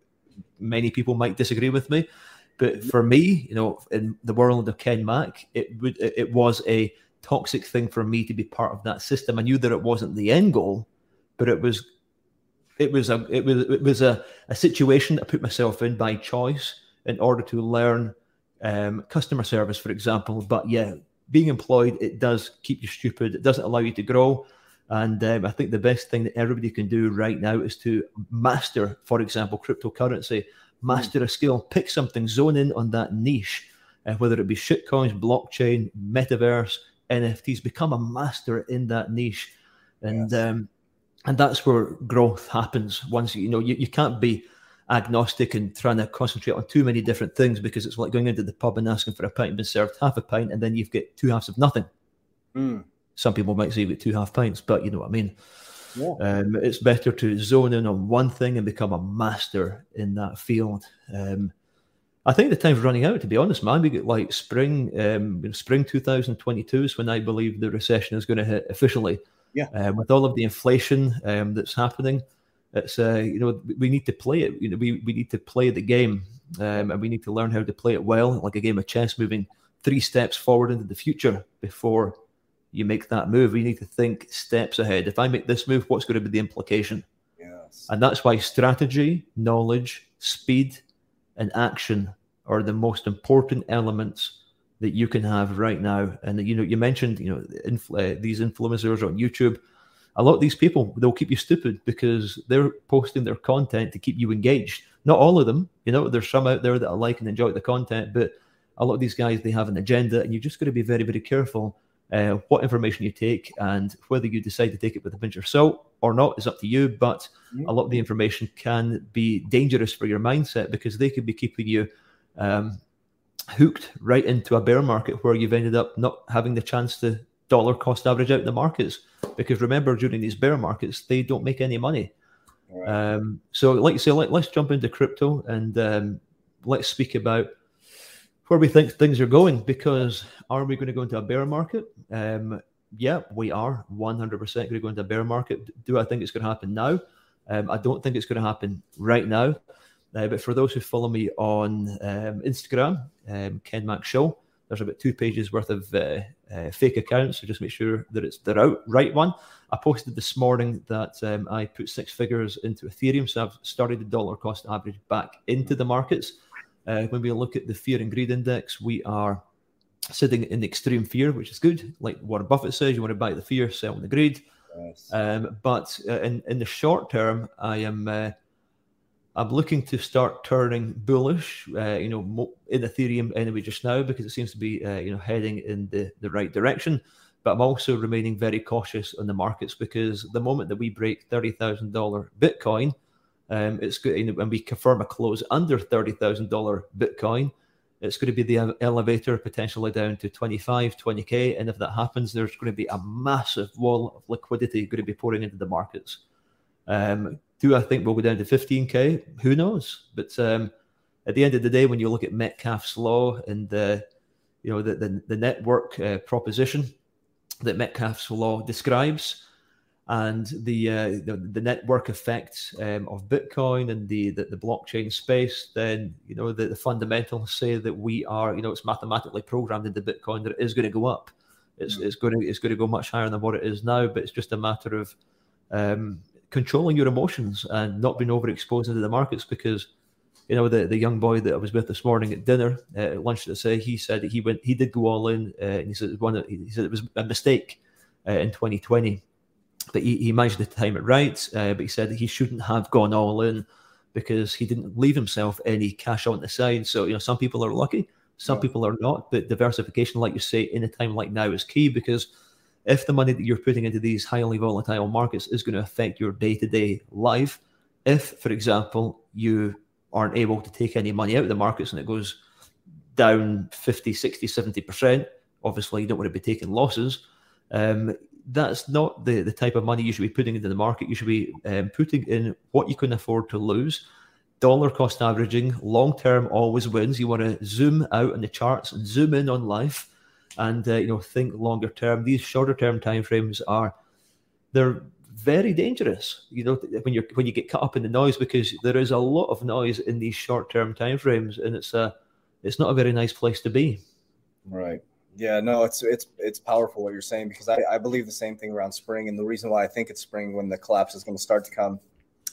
many people might disagree with me, but for me, you know, in the world of Ken Mack, it would it was a toxic thing for me to be part of that system. I knew that it wasn't the end goal, but it was it was a it was it was a, a situation I put myself in by choice in order to learn um, customer service, for example. But yeah, being employed, it does keep you stupid. It doesn't allow you to grow. And um, I think the best thing that everybody can do right now is to master, for example, cryptocurrency, master a skill, pick something, zone in on that niche, uh, whether it be shitcoins, blockchain, metaverse, NFTs, become a master in that niche. And yes. um, and that's where growth happens. Once you know, you, you can't be agnostic and trying to concentrate on too many different things because it's like going into the pub and asking for a pint and being served half a pint and then you've got two halves of nothing. Mm. Some people might say you've got two half pints, but you know what I mean. Yeah. Um, it's better to zone in on one thing and become a master in that field. Um, I think the time's running out. To be honest, man, we get like spring, um, spring 2022 is when I believe the recession is going to hit officially. Yeah. Um, with all of the inflation um, that's happening, it's uh, you know we need to play it. You know, we we need to play the game, um, and we need to learn how to play it well, like a game of chess, moving three steps forward into the future before you make that move. We need to think steps ahead. If I make this move, what's going to be the implication? Yes. And that's why strategy, knowledge, speed, and action are the most important elements that you can have right now. And you know, you mentioned you know influ- uh, these influencers on YouTube. A lot of these people they'll keep you stupid because they're posting their content to keep you engaged. Not all of them, you know. There's some out there that I like and enjoy the content, but a lot of these guys they have an agenda, and you just got to be very, very careful uh, what information you take and whether you decide to take it with a pinch of salt or not is up to you. But a lot of the information can be dangerous for your mindset because they could be keeping you um, hooked right into a bear market where you've ended up not having the chance to dollar cost average out the markets. Because remember, during these bear markets, they don't make any money. Right. Um, so, like you say, let, us jump into crypto and um, let's speak about where we think things are going. Because are we going to go into a bear market? Um, yeah, we are 100% going to go into a bear market. Do I think it's going to happen now? Um, I don't think it's going to happen right now. Uh, but for those who follow me on um, Instagram, um, Ken Mac Show, there's about two pages worth of uh, uh, fake accounts. So just make sure that it's the out, right one. I posted this morning that um, I put six figures into Ethereum. So I've started the dollar cost average back into the markets. Uh, when we look at the fear and greed index, we are sitting in extreme fear, which is good. Like Warren Buffett says, you want to buy the fear, sell the greed. Yes. Um, but uh, in in the short term, I am uh, I'm looking to start turning bullish. Uh, you know, in Ethereum anyway just now because it seems to be uh, you know heading in the the right direction. But I'm also remaining very cautious on the markets because the moment that we break thirty thousand dollar Bitcoin, um, it's good. You know, when we confirm a close under thirty thousand dollar Bitcoin, it's going to be the elevator potentially down to 25, 20k. And if that happens, there's going to be a massive wall of liquidity going to be pouring into the markets. Um, do I think we'll go down to 15k? Who knows? But um, at the end of the day, when you look at Metcalfe's law and the, you know, the the, the network uh, proposition that Metcalfe's law describes, and the uh, the, the, network effect um, of Bitcoin and the, the, the blockchain space, then you know the, the fundamentals say that we are, you know, it's mathematically programmed into Bitcoin that it is going to go up. It's, it's going to it's going to go much higher than what it is now, but it's just a matter of um, controlling your emotions and not being overexposed into the markets because you know the, the young boy that I was with this morning at dinner uh, at lunch to say he said that he went he did go all in uh, and he said one he said it was a mistake uh, in 2020 but he, he managed to time it right uh, but he said that he shouldn't have gone all in because he didn't leave himself any cash on the side. So you know some people are lucky some people are not but diversification like you say in a time like now is key because if the money that you're putting into these highly volatile markets is going to affect your day to day life, if, for example, you aren't able to take any money out of the markets and it goes down 50, 60, 70%, obviously you don't want to be taking losses. Um, that's not the, the type of money you should be putting into the market. You should be um, putting in what you can afford to lose. Dollar cost averaging, long term always wins. You want to zoom out on the charts and zoom in on life and uh, you know think longer term. These shorter term timeframes are they're very dangerous. You know when you're when you get caught up in the noise because there is a lot of noise in these short term timeframes, and it's a it's not a very nice place to be. Right. Yeah, no, it's it's it's powerful what you're saying because I, I believe the same thing around spring, and the reason why I think it's spring when the collapse is going to start to come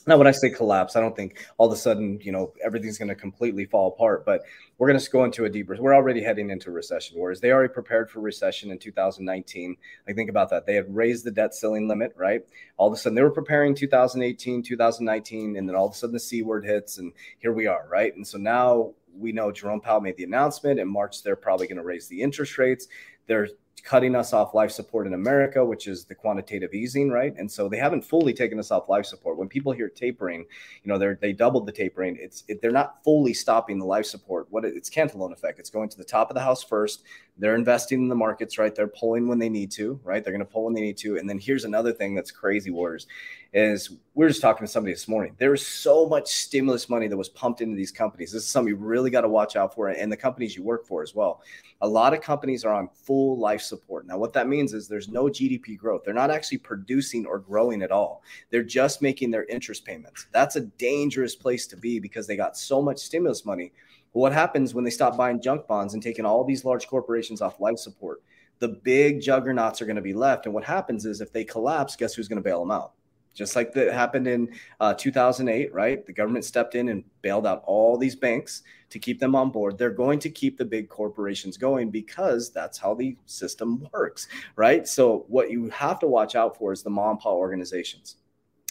now when i say collapse i don't think all of a sudden you know everything's going to completely fall apart but we're going to go into a deeper we're already heading into recession whereas they already prepared for recession in 2019 like think about that. They had raised the debt ceiling limit right? All of a sudden they were preparing 2018 2019 and then all of a sudden the c word hits and here we are right? And so now we know jerome powell made the announcement. In march they're probably going to raise the interest rates. They're cutting us off life support in America, which is the quantitative easing, right? And so they haven't fully taken us off life support. When people hear tapering, you know, they're they doubled the tapering. It's it, they're not fully stopping the life support. What it, it's Cantillon effect. It's going to the top of the house first. They're investing in the markets, right? They're pulling when they need to, right? They're going to pull when they need to. And then here's another thing that's crazy, Warriors, is we are just talking to somebody this morning. There was so much stimulus money that was pumped into these companies. This is something you really got to watch out for, and the companies you work for as well. A lot of companies are on full life support. Now, what that means is there's no GDP growth. They're not actually producing or growing at all. They're just making their interest payments. That's a dangerous place to be because they got so much stimulus money what happens when they stop buying junk bonds and taking all these large corporations off life support? The big juggernauts are going to be left. And what happens is if they collapse, guess who's going to bail them out? Just like that happened in uh, 2008, right? The government stepped in and bailed out all these banks to keep them on board. They're going to keep the big corporations going because that's how the system works, right? So, what you have to watch out for is the mom and pop organizations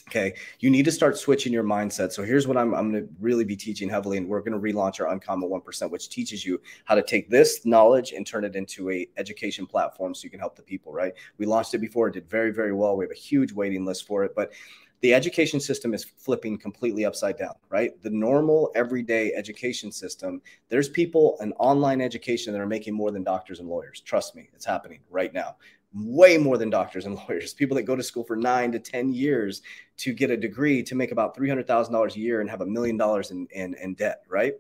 Okay, you need to start switching your mindset. So here's what I'm, I'm going to really be teaching heavily, and we're going to relaunch our Uncommon One Percent, which teaches you how to take this knowledge and turn it into a education platform, so you can help the people. Right? We launched it before; it did very, very well. We have a huge waiting list for it, but the education system is flipping completely upside down, right? The normal everyday education system, there's people in online education that are making more than doctors and lawyers. Trust me, it's happening right now way more than doctors and lawyers, people that go to school for nine to 10 years to get a degree to make about $300,000 a year and have a million dollars in, in, in debt, right?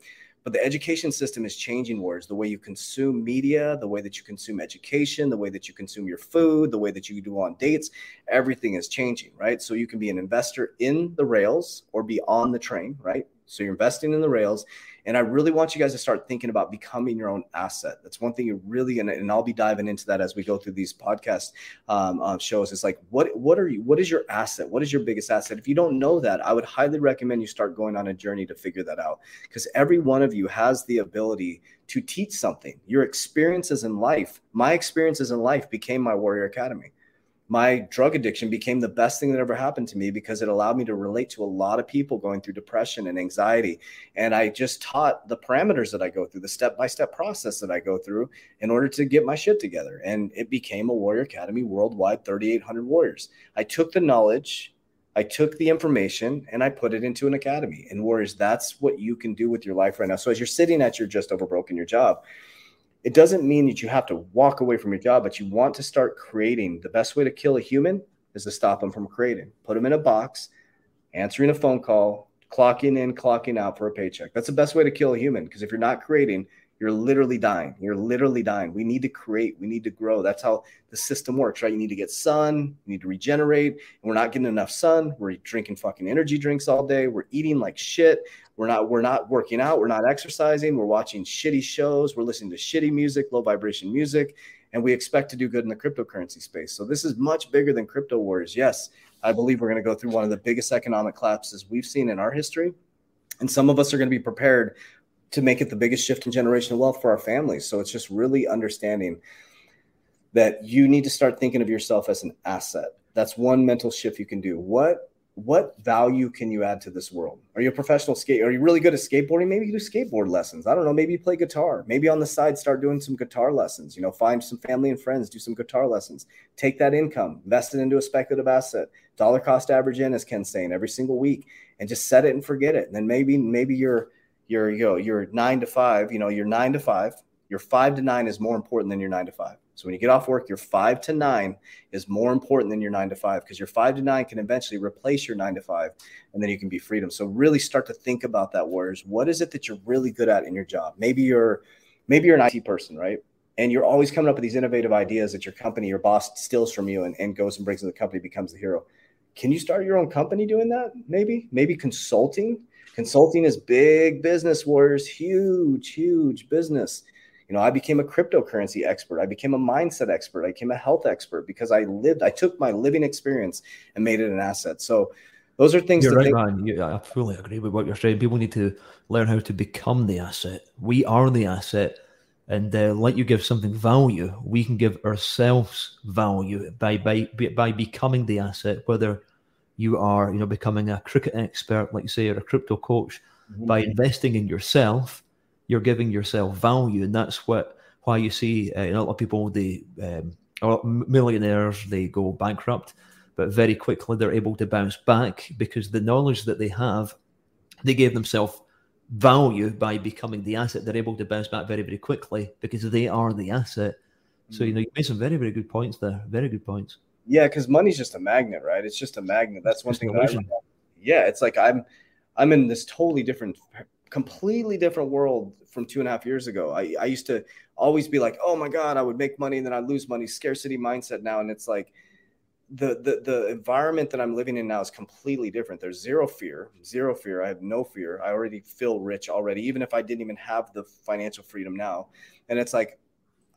But the education system is changing words the way you consume media, the way that you consume education, the way that you consume your food, the way that you do on dates. Everything is changing, right? So you can be an investor in the rails or be on the train, right? So you're investing in the rails and I really want you guys to start thinking about becoming your own asset. That's one thing you're really gonna, and I'll be diving into that as we go through these podcast um, uh, shows. It's like, what what are you? What is your asset? What is your biggest asset? If you don't know that, I would highly recommend you start going on a journey to figure that out. Because every one of you has the ability to teach something. Your experiences in life, my experiences in life, became my Warrior Academy my drug addiction became the best thing that ever happened to me because it allowed me to relate to a lot of people going through depression and anxiety. And I just taught the parameters that I go through, the step by step process that I go through in order to get my shit together. And it became a Warrior Academy worldwide, 3,800 warriors. I took the knowledge, I took the information, and I put it into an academy. And Warriors, that's what you can do with your life right now. So as you're sitting at your just over broken your job, it doesn't mean that you have to walk away from your job, but you want to start creating. The best way to kill a human is to stop them from creating. Put them in a box, answering a phone call, clocking in, clocking out for a paycheck. That's the best way to kill a human because if you're not creating, you're literally dying. You're literally dying. We need to create. We need to grow. That's how the system works, right? You need to get sun. You need to regenerate. And we're not getting enough sun. We're drinking fucking energy drinks all day. We're eating like shit. We're not. We're not working out. We're not exercising. We're watching shitty shows. We're listening to shitty music, low vibration music, and we expect to do good in the cryptocurrency space. So this is much bigger than crypto wars. Yes, I believe we're going to go through one of the biggest economic collapses we've seen in our history. And some of us are going to be prepared to make it the biggest shift in generational wealth for our families. So it's just really understanding that you need to start thinking of yourself as an asset. That's one mental shift you can do. What what value can you add to this world? Are you a professional skate? Are you really good at skateboarding? Maybe you do skateboard lessons. I don't know. Maybe you play guitar. Maybe on the side start doing some guitar lessons. You know, find some family and friends, do some guitar lessons. Take that income, invest it into a speculative asset. Dollar cost average in, as Ken's saying, every single week, and just set it and forget it. And then maybe maybe you're your you know your nine to five you know your nine to five. Your five to nine is more important than your nine to five. So when you get off work your five to nine is more important than your nine to five because your five to nine can eventually replace your nine to five and then you can be freedom. So really start to think about that warriors. What is it that you're really good at in your job? Maybe you're maybe you're an it person right? And you're always coming up with these innovative ideas that your company your boss steals from you and, and goes and brings to the company becomes the hero. Can you start your own company doing that maybe? Maybe consulting Consulting is big business, warriors, huge, huge business. You know, I became a cryptocurrency expert. I became a mindset expert. I became a health expert because I lived, I took my living experience and made it an asset. So those are things you're right, think- man. You, I fully agree with what you're saying. People need to learn how to become the asset. We are the asset. And uh, like you give something value, we can give ourselves value by by by becoming the asset, whether you are, you know, becoming a cricket expert, like you say, or a crypto coach. Mm-hmm. By investing in yourself, you're giving yourself value, and that's what why you see uh, a lot of people they um, or millionaires, they go bankrupt, but very quickly they're able to bounce back because the knowledge that they have, they gave themselves value by becoming the asset. They're able to bounce back very, very quickly because they are the asset. So, you know, you made some very, very good points there. Very good points. Yeah, because money's just a magnet, right? It's just a magnet. That's one thing that I yeah, it's like I'm I'm in this totally different, completely different world from two and a half years ago. I, I used to always be like, oh my God, I would make money and then I'd lose money, scarcity mindset now. And it's like the, the the environment that I'm living in now is completely different. There's zero fear, zero fear. I have no fear. I already feel rich already, even if I didn't even have the financial freedom now. And it's like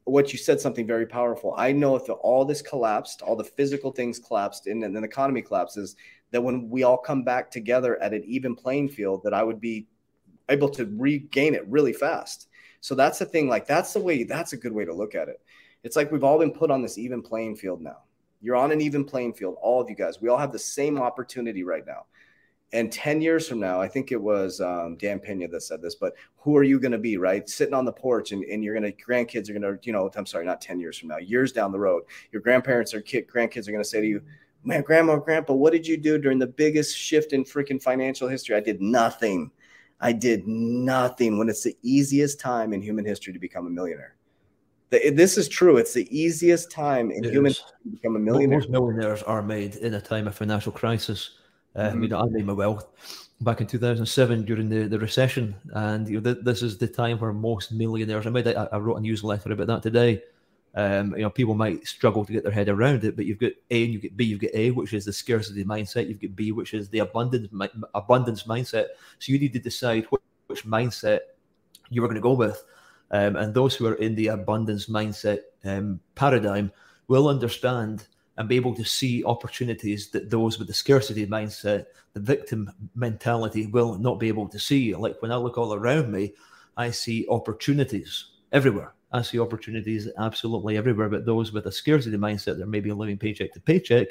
what you said something very powerful. I know if the, all this collapsed, all the physical things collapsed, and, and the economy collapses, that when we all come back together at an even playing field, that I would be able to regain it really fast. So that's the thing. Like that's the way. That's a good way to look at it. It's like we've all been put on this even playing field now. You're on an even playing field, all of you guys. We all have the same opportunity right now. And 10 years from now, I think it was um, Dan Pena that said this, but who are you going to be, right? Sitting on the porch and, and you're going to, grandkids are going to, you know, I'm sorry, not 10 years from now, years down the road, your grandparents or kid, grandkids are going to say to you, man, grandma, grandpa, what did you do during the biggest shift in freaking financial history? I did nothing. I did nothing when it's the easiest time in human history to become a millionaire. The, this is true. It's the easiest time in it human history to become a millionaire. Most millionaires are made in a time of financial crisis. Uh, mm-hmm. I mean, I made my wealth back in 2007 during the, the recession. And you know, th- this is the time where most millionaires, I made, I, I wrote a newsletter about that today um, you know, people might struggle to get their head around it, but you've got A and you get B. You've got A, which is the scarcity mindset. You've got B, which is the abundance abundance mindset. So you need to decide which, which mindset you are going to go with. Um, and those who are in the abundance mindset um, paradigm will understand and be able to see opportunities that those with the scarcity mindset, the victim mentality, will not be able to see. Like when I look all around me, I see opportunities everywhere I see opportunities absolutely everywhere, but those with a scarcity mindset that may be living paycheck to paycheck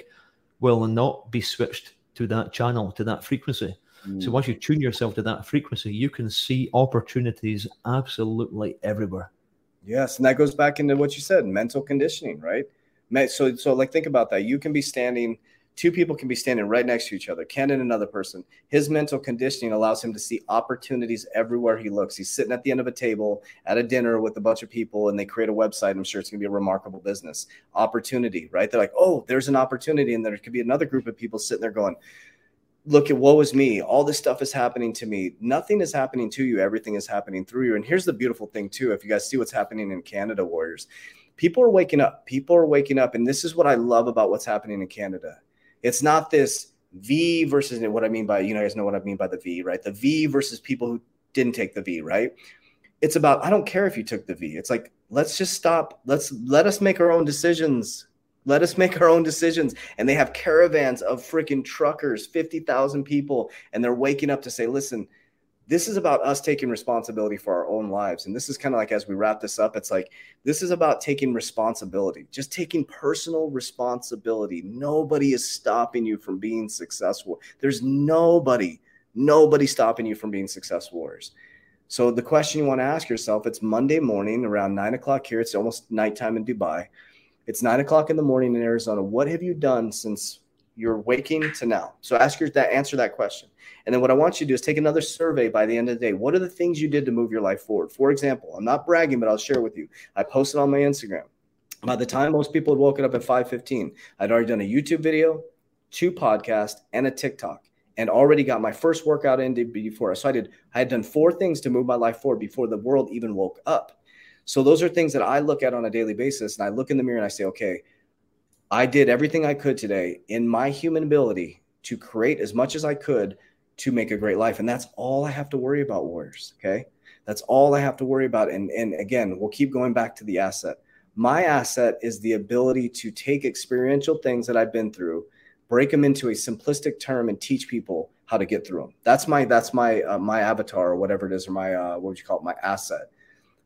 will not be switched to that channel, to that frequency. Mm. So once you tune yourself to that frequency, you can see opportunities absolutely everywhere. Yes, and that goes back into what you said, mental conditioning, right? So, so like think about that. You can be standing Two people can be standing right next to each other, Ken and another person. His mental conditioning allows him to see opportunities everywhere he looks. He's sitting at the end of a table at a dinner with a bunch of people and they create a website. I'm sure it's going to be a remarkable business. Opportunity, right? They're like, oh, there's an opportunity. And there could be another group of people sitting there going, look at what was me. All this stuff is happening to me. Nothing is happening to you. Everything is happening through you. And here's the beautiful thing, too. If you guys see what's happening in Canada, Warriors, people are waking up. People are waking up. And this is what I love about what's happening in Canada it's not this V versus what I mean by, you know, guys know what I mean by the V, right? The V versus people who didn't take the V, right? It's about, I don't care if you took the V. It's like, let's just stop. Let's let us make our own decisions. Let us make our own decisions. And they have caravans of freaking truckers, 50,000 people, and they're waking up to say, listen, this is about us taking responsibility for our own lives. And this is kind of like as we wrap this up, it's like this is about taking responsibility, just taking personal responsibility. Nobody is stopping you from being successful. There's nobody, nobody stopping you from being successful. Warriors. So the question you want to ask yourself, it's Monday morning around nine o'clock here. It's almost nighttime in Dubai. It's nine o'clock in the morning in Arizona. What have you done since you're waking to now? So ask your that answer that question. And then what I want you to do is take another survey by the end of the day. What are the things you did to move your life forward? For example, I'm not bragging, but I'll share with you. I posted on my Instagram. By the time most people had woken up at 5:15, I'd already done a YouTube video, two podcasts, and a TikTok, and already got my first workout in before. So I did. I had done four things to move my life forward before the world even woke up. So those are things that I look at on a daily basis, and I look in the mirror and I say, okay, I did everything I could today in my human ability to create as much as I could to make a great life. And that's all I have to worry about, Warriors. Okay. That's all I have to worry about. And, and again, we'll keep going back to the asset. My asset is the ability to take experiential things that I've been through, break them into a simplistic term, and teach people how to get through them. That's my that's my uh, my avatar or whatever it is, or my uh, what would you call it, my asset.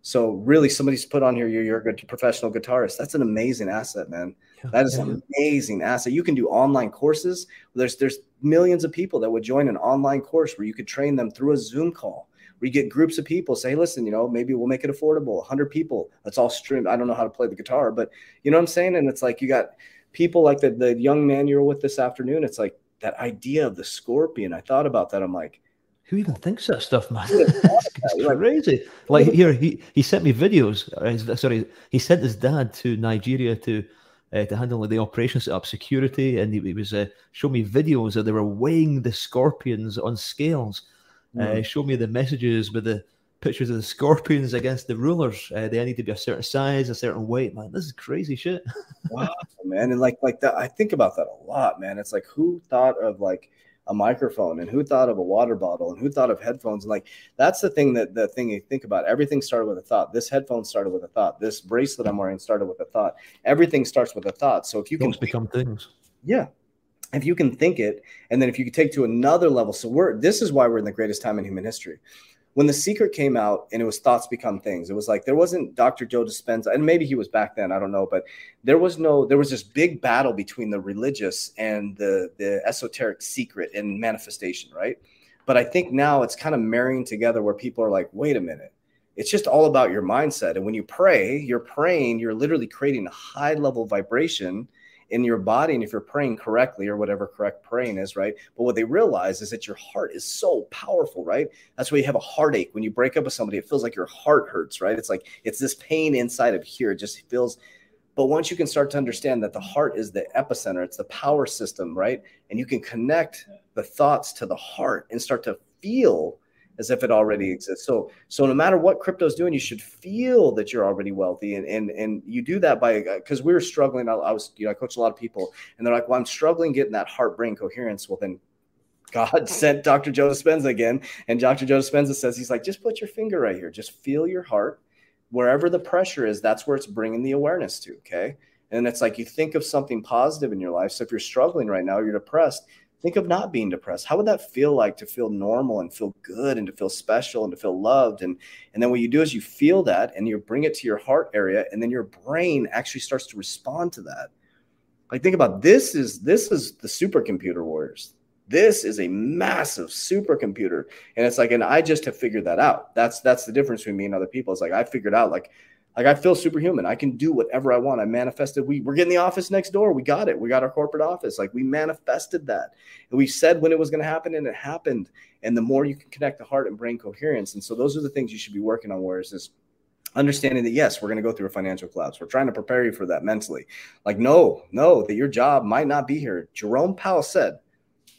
So really, somebody's put on here. You're, you're a good professional guitarist. That's an amazing asset, man. That is an amazing asset. You can do online courses. There's there's millions of people that would join an online course where you could train them through a Zoom call where you get groups of people say, listen, you know, maybe we'll make it affordable, 100 people. Let's all stream. I don't know how to play the guitar, but you know what I'm saying? And it's like you got people like the, the young man you're with this afternoon. It's like that idea of the scorpion. I thought about that. I'm like, who even thinks that stuff, man? it's crazy. Like here, he, he sent me videos. Sorry, he sent his dad to Nigeria to uh, to handle the operations set up security, and he, he was uh, showing me videos that they were weighing the scorpions on scales. Mm. Uh, hmm. showed me the messages with the pictures of the scorpions against the rulers. Uh, they need to be a certain size, a certain weight. Man, this is crazy shit. wow, man, and like like that, I think about that a lot, man. It's like who thought of like a microphone and who thought of a water bottle and who thought of headphones and like that's the thing that the thing you think about. Everything started with a thought. This headphone started with a thought. This bracelet i'm wearing started with a thought. Everything starts with a thought. So if you can become things. Yeah. If you can think it and then if you can take to another level. So we're this is why we're in the greatest time in human history when the secret came out and it was thoughts become things it was like there wasn't dr joe dispenza and maybe he was back then i don't know but there was no there was this big battle between the religious and the the esoteric secret and manifestation right? But i think now it's kind of marrying together where people are like wait a minute it's just all about your mindset. And when you pray you're praying you're literally creating a high level vibration in your body and if you're praying correctly or whatever correct praying is right? But what they realize is that your heart is so powerful right? That's why you have a heartache. When you break up with somebody it feels like your heart hurts right? It's like it's this pain inside of here. It just feels but once you can start to understand that the heart is the epicenter it's the power system right? And you can connect the thoughts to the heart and start to feel as if it already exists. So so no matter what crypto is doing, you should feel that you're already wealthy, and and and you do that by uh, because we were struggling. I, I, was you know I coach a lot of people, and they're like, well, I'm struggling getting that heart brain coherence. Well, then. God sent Dr. Joe Dispenza again, and Dr. Joe Dispenza says he's like, just put your finger right here, just feel your heart, wherever the pressure is. That's where it's bringing the awareness to. Okay, and it's like you think of something positive in your life. So if you're struggling right now, you're depressed, Think of not being depressed. How would that feel like to feel normal and feel good and to feel special and to feel loved? And and then what you do is you feel that and you bring it to your heart area, and then your brain actually starts to respond to that. Like think about this is this is the supercomputer warriors. This is a massive supercomputer. And it's like, and I just have figured that out. That's that's the difference between me and other people. It's like I figured out like like I feel superhuman. I can do whatever I want. I manifested. We we're getting the office next door. We got it. We got our corporate office. Like we manifested that. And we said when it was going to happen and it happened. And the more you can connect the heart and brain coherence. And so those are the things you should be working on. Whereas this understanding that yes, we're going to go through a financial collapse. We're trying to prepare you for that mentally. Like, no, no, that your job might not be here. Jerome Powell said,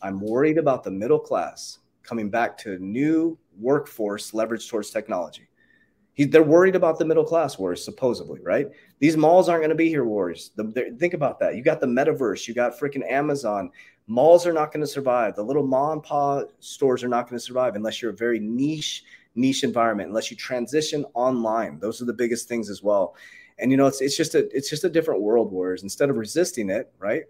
I'm worried about the middle class coming back to a new workforce leveraged towards technology. He, they're worried about the middle class wars, supposedly, right? These malls aren't going to be here, wars. The, think about that. You got the metaverse, you got freaking Amazon. Malls are not going to survive. The little mom and pop stores are not going to survive unless you're a very niche, niche environment. Unless you transition online, those are the biggest things as well. And you know, it's it's just a it's just a different world. Wars instead of resisting it, right?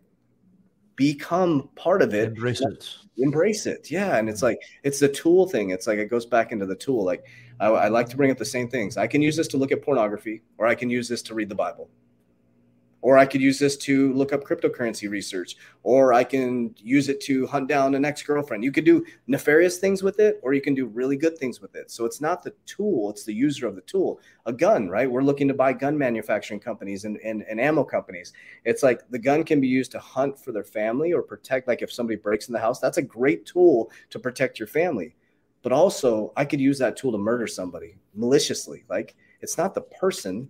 Become part of it embrace it. embrace it. Yeah and it's mm. like it's the tool thing. It's like it goes back into the tool. Like I, I like to bring up the same things. I can use this to look at pornography or i can use this to read the bible or I could use this to look up cryptocurrency research, or I can use it to hunt down an ex girlfriend. You could do nefarious things with it, or you can do really good things with it. So it's not the tool, it's the user of the tool. A gun, right? We're looking to buy gun manufacturing companies and, and, and ammo companies. It's like the gun can be used to hunt for their family or protect, like if somebody breaks in the house, that's a great tool to protect your family. But also, I could use that tool to murder somebody maliciously. Like it's not the person,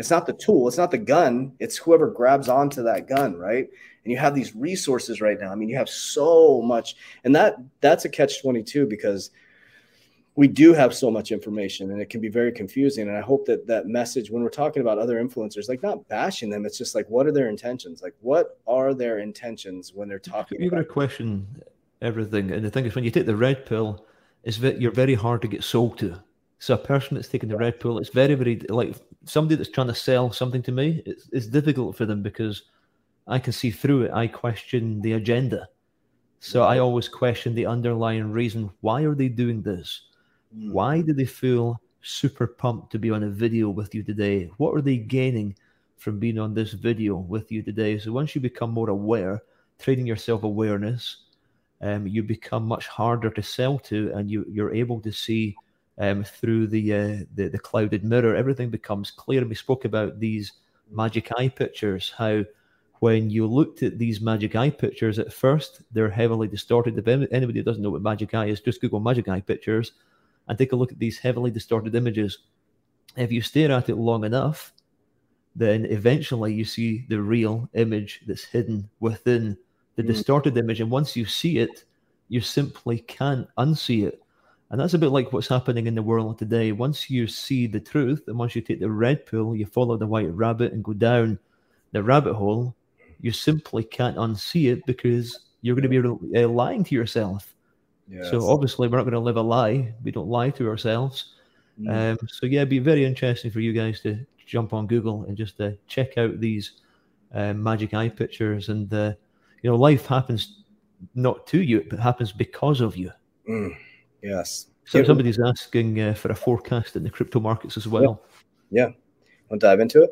it's not the tool, it's not the gun, it's whoever grabs onto that gun, right? And you have these resources right now. I mean, you have so much, and that that's a catch 22 because we do have so much information and it can be very confusing. And I hope that that message, when we're talking about other influencers, like not bashing them, it's just like, what are their intentions? Like, what are their intentions when they're talking? You're going to question everything. And the thing is, when you take the red pill, it's that you're very hard to get sold to. So a person that's taking the red pill, it's very, very like somebody that's trying to sell something to me. It's, it's difficult for them because I can see through it. I question the agenda, so I always question the underlying reason. Why are they doing this? Mm. Why do they feel super pumped to be on a video with you today? What are they gaining from being on this video with you today? So once you become more aware, training your self awareness, um, you become much harder to sell to, and you you're able to see um, through the, uh, the the clouded mirror, everything becomes clear. And we spoke about these magic eye pictures, how when you looked at these magic eye pictures at first, they're heavily distorted. If anybody doesn't know what magic eye is, just Google magic eye pictures and take a look at these heavily distorted images. If you stare at it long enough, then eventually you see the real image that's hidden within the mm. distorted image. And once you see it, you simply can't unsee it. And that's a bit like what's happening in the world today. Once you see the truth, and once you take the red pill, you follow the white rabbit and go down the rabbit hole, you simply can't unsee it because you're going to be uh, lying to yourself. Yes. So obviously, we're not going to live a lie. We don't lie to ourselves. Mm. Um, so yeah, it'd be very interesting for you guys to jump on Google and just uh, check out these uh, magic eye pictures. And uh, you know, life happens not to you; it happens because of you. Mm. Yes. So somebody's asking uh, for a forecast in the crypto markets as well. Yeah. yeah. Want to dive into it?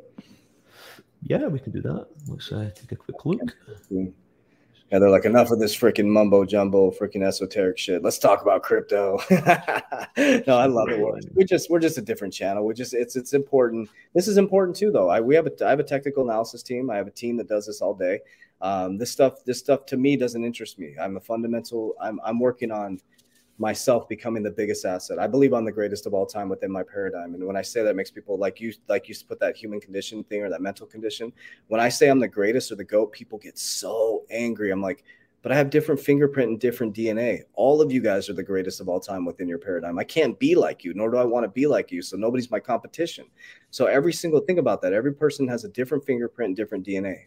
Yeah, we can do that. Let's uh, take a quick look. Yeah, they're like enough of this freaking mumbo jumbo, freaking esoteric shit. Let's talk about crypto. no, I love it. We're just we're just a different channel. We just it's it's important. This is important too, though. I we have a I have a technical analysis team. I have a team that does this all day. Um, this stuff this stuff to me doesn't interest me. I'm a fundamental. I'm I'm working on myself becoming the biggest asset. I believe I'm the greatest of all time within my paradigm. And when I say that, makes people like you, like you put that human condition thing or that mental condition. When I say I'm the greatest or the goat, people get so angry. I'm like, but I have different fingerprint and different DNA. All of you guys are the greatest of all time within your paradigm. I can't be like you, nor do I want to be like you. So nobody's my competition. So every single thing about that, every person has a different fingerprint and different DNA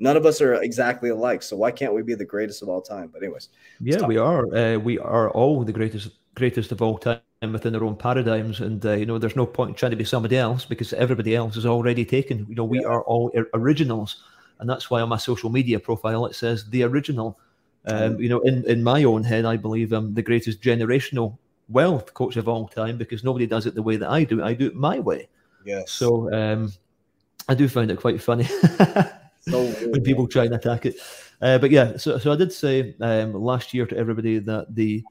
none of us are exactly alike. So why can't we be the greatest of all time? But anyways, yeah, we are. Uh, we are all the greatest, greatest of all time within our own paradigms, and uh, you know, there's no point in trying to be somebody else because everybody else is already taken. You know, we yeah. are all originals, and that's why on my social media profile it says the original. Um, you know, in, in my own head, I believe I'm the greatest generational wealth coach of all time because nobody does it the way that I do. I do it my way. Yes. So um, I do find it quite funny. when people try and attack it. Uh, but yeah, so, so I did say um, last year to everybody that the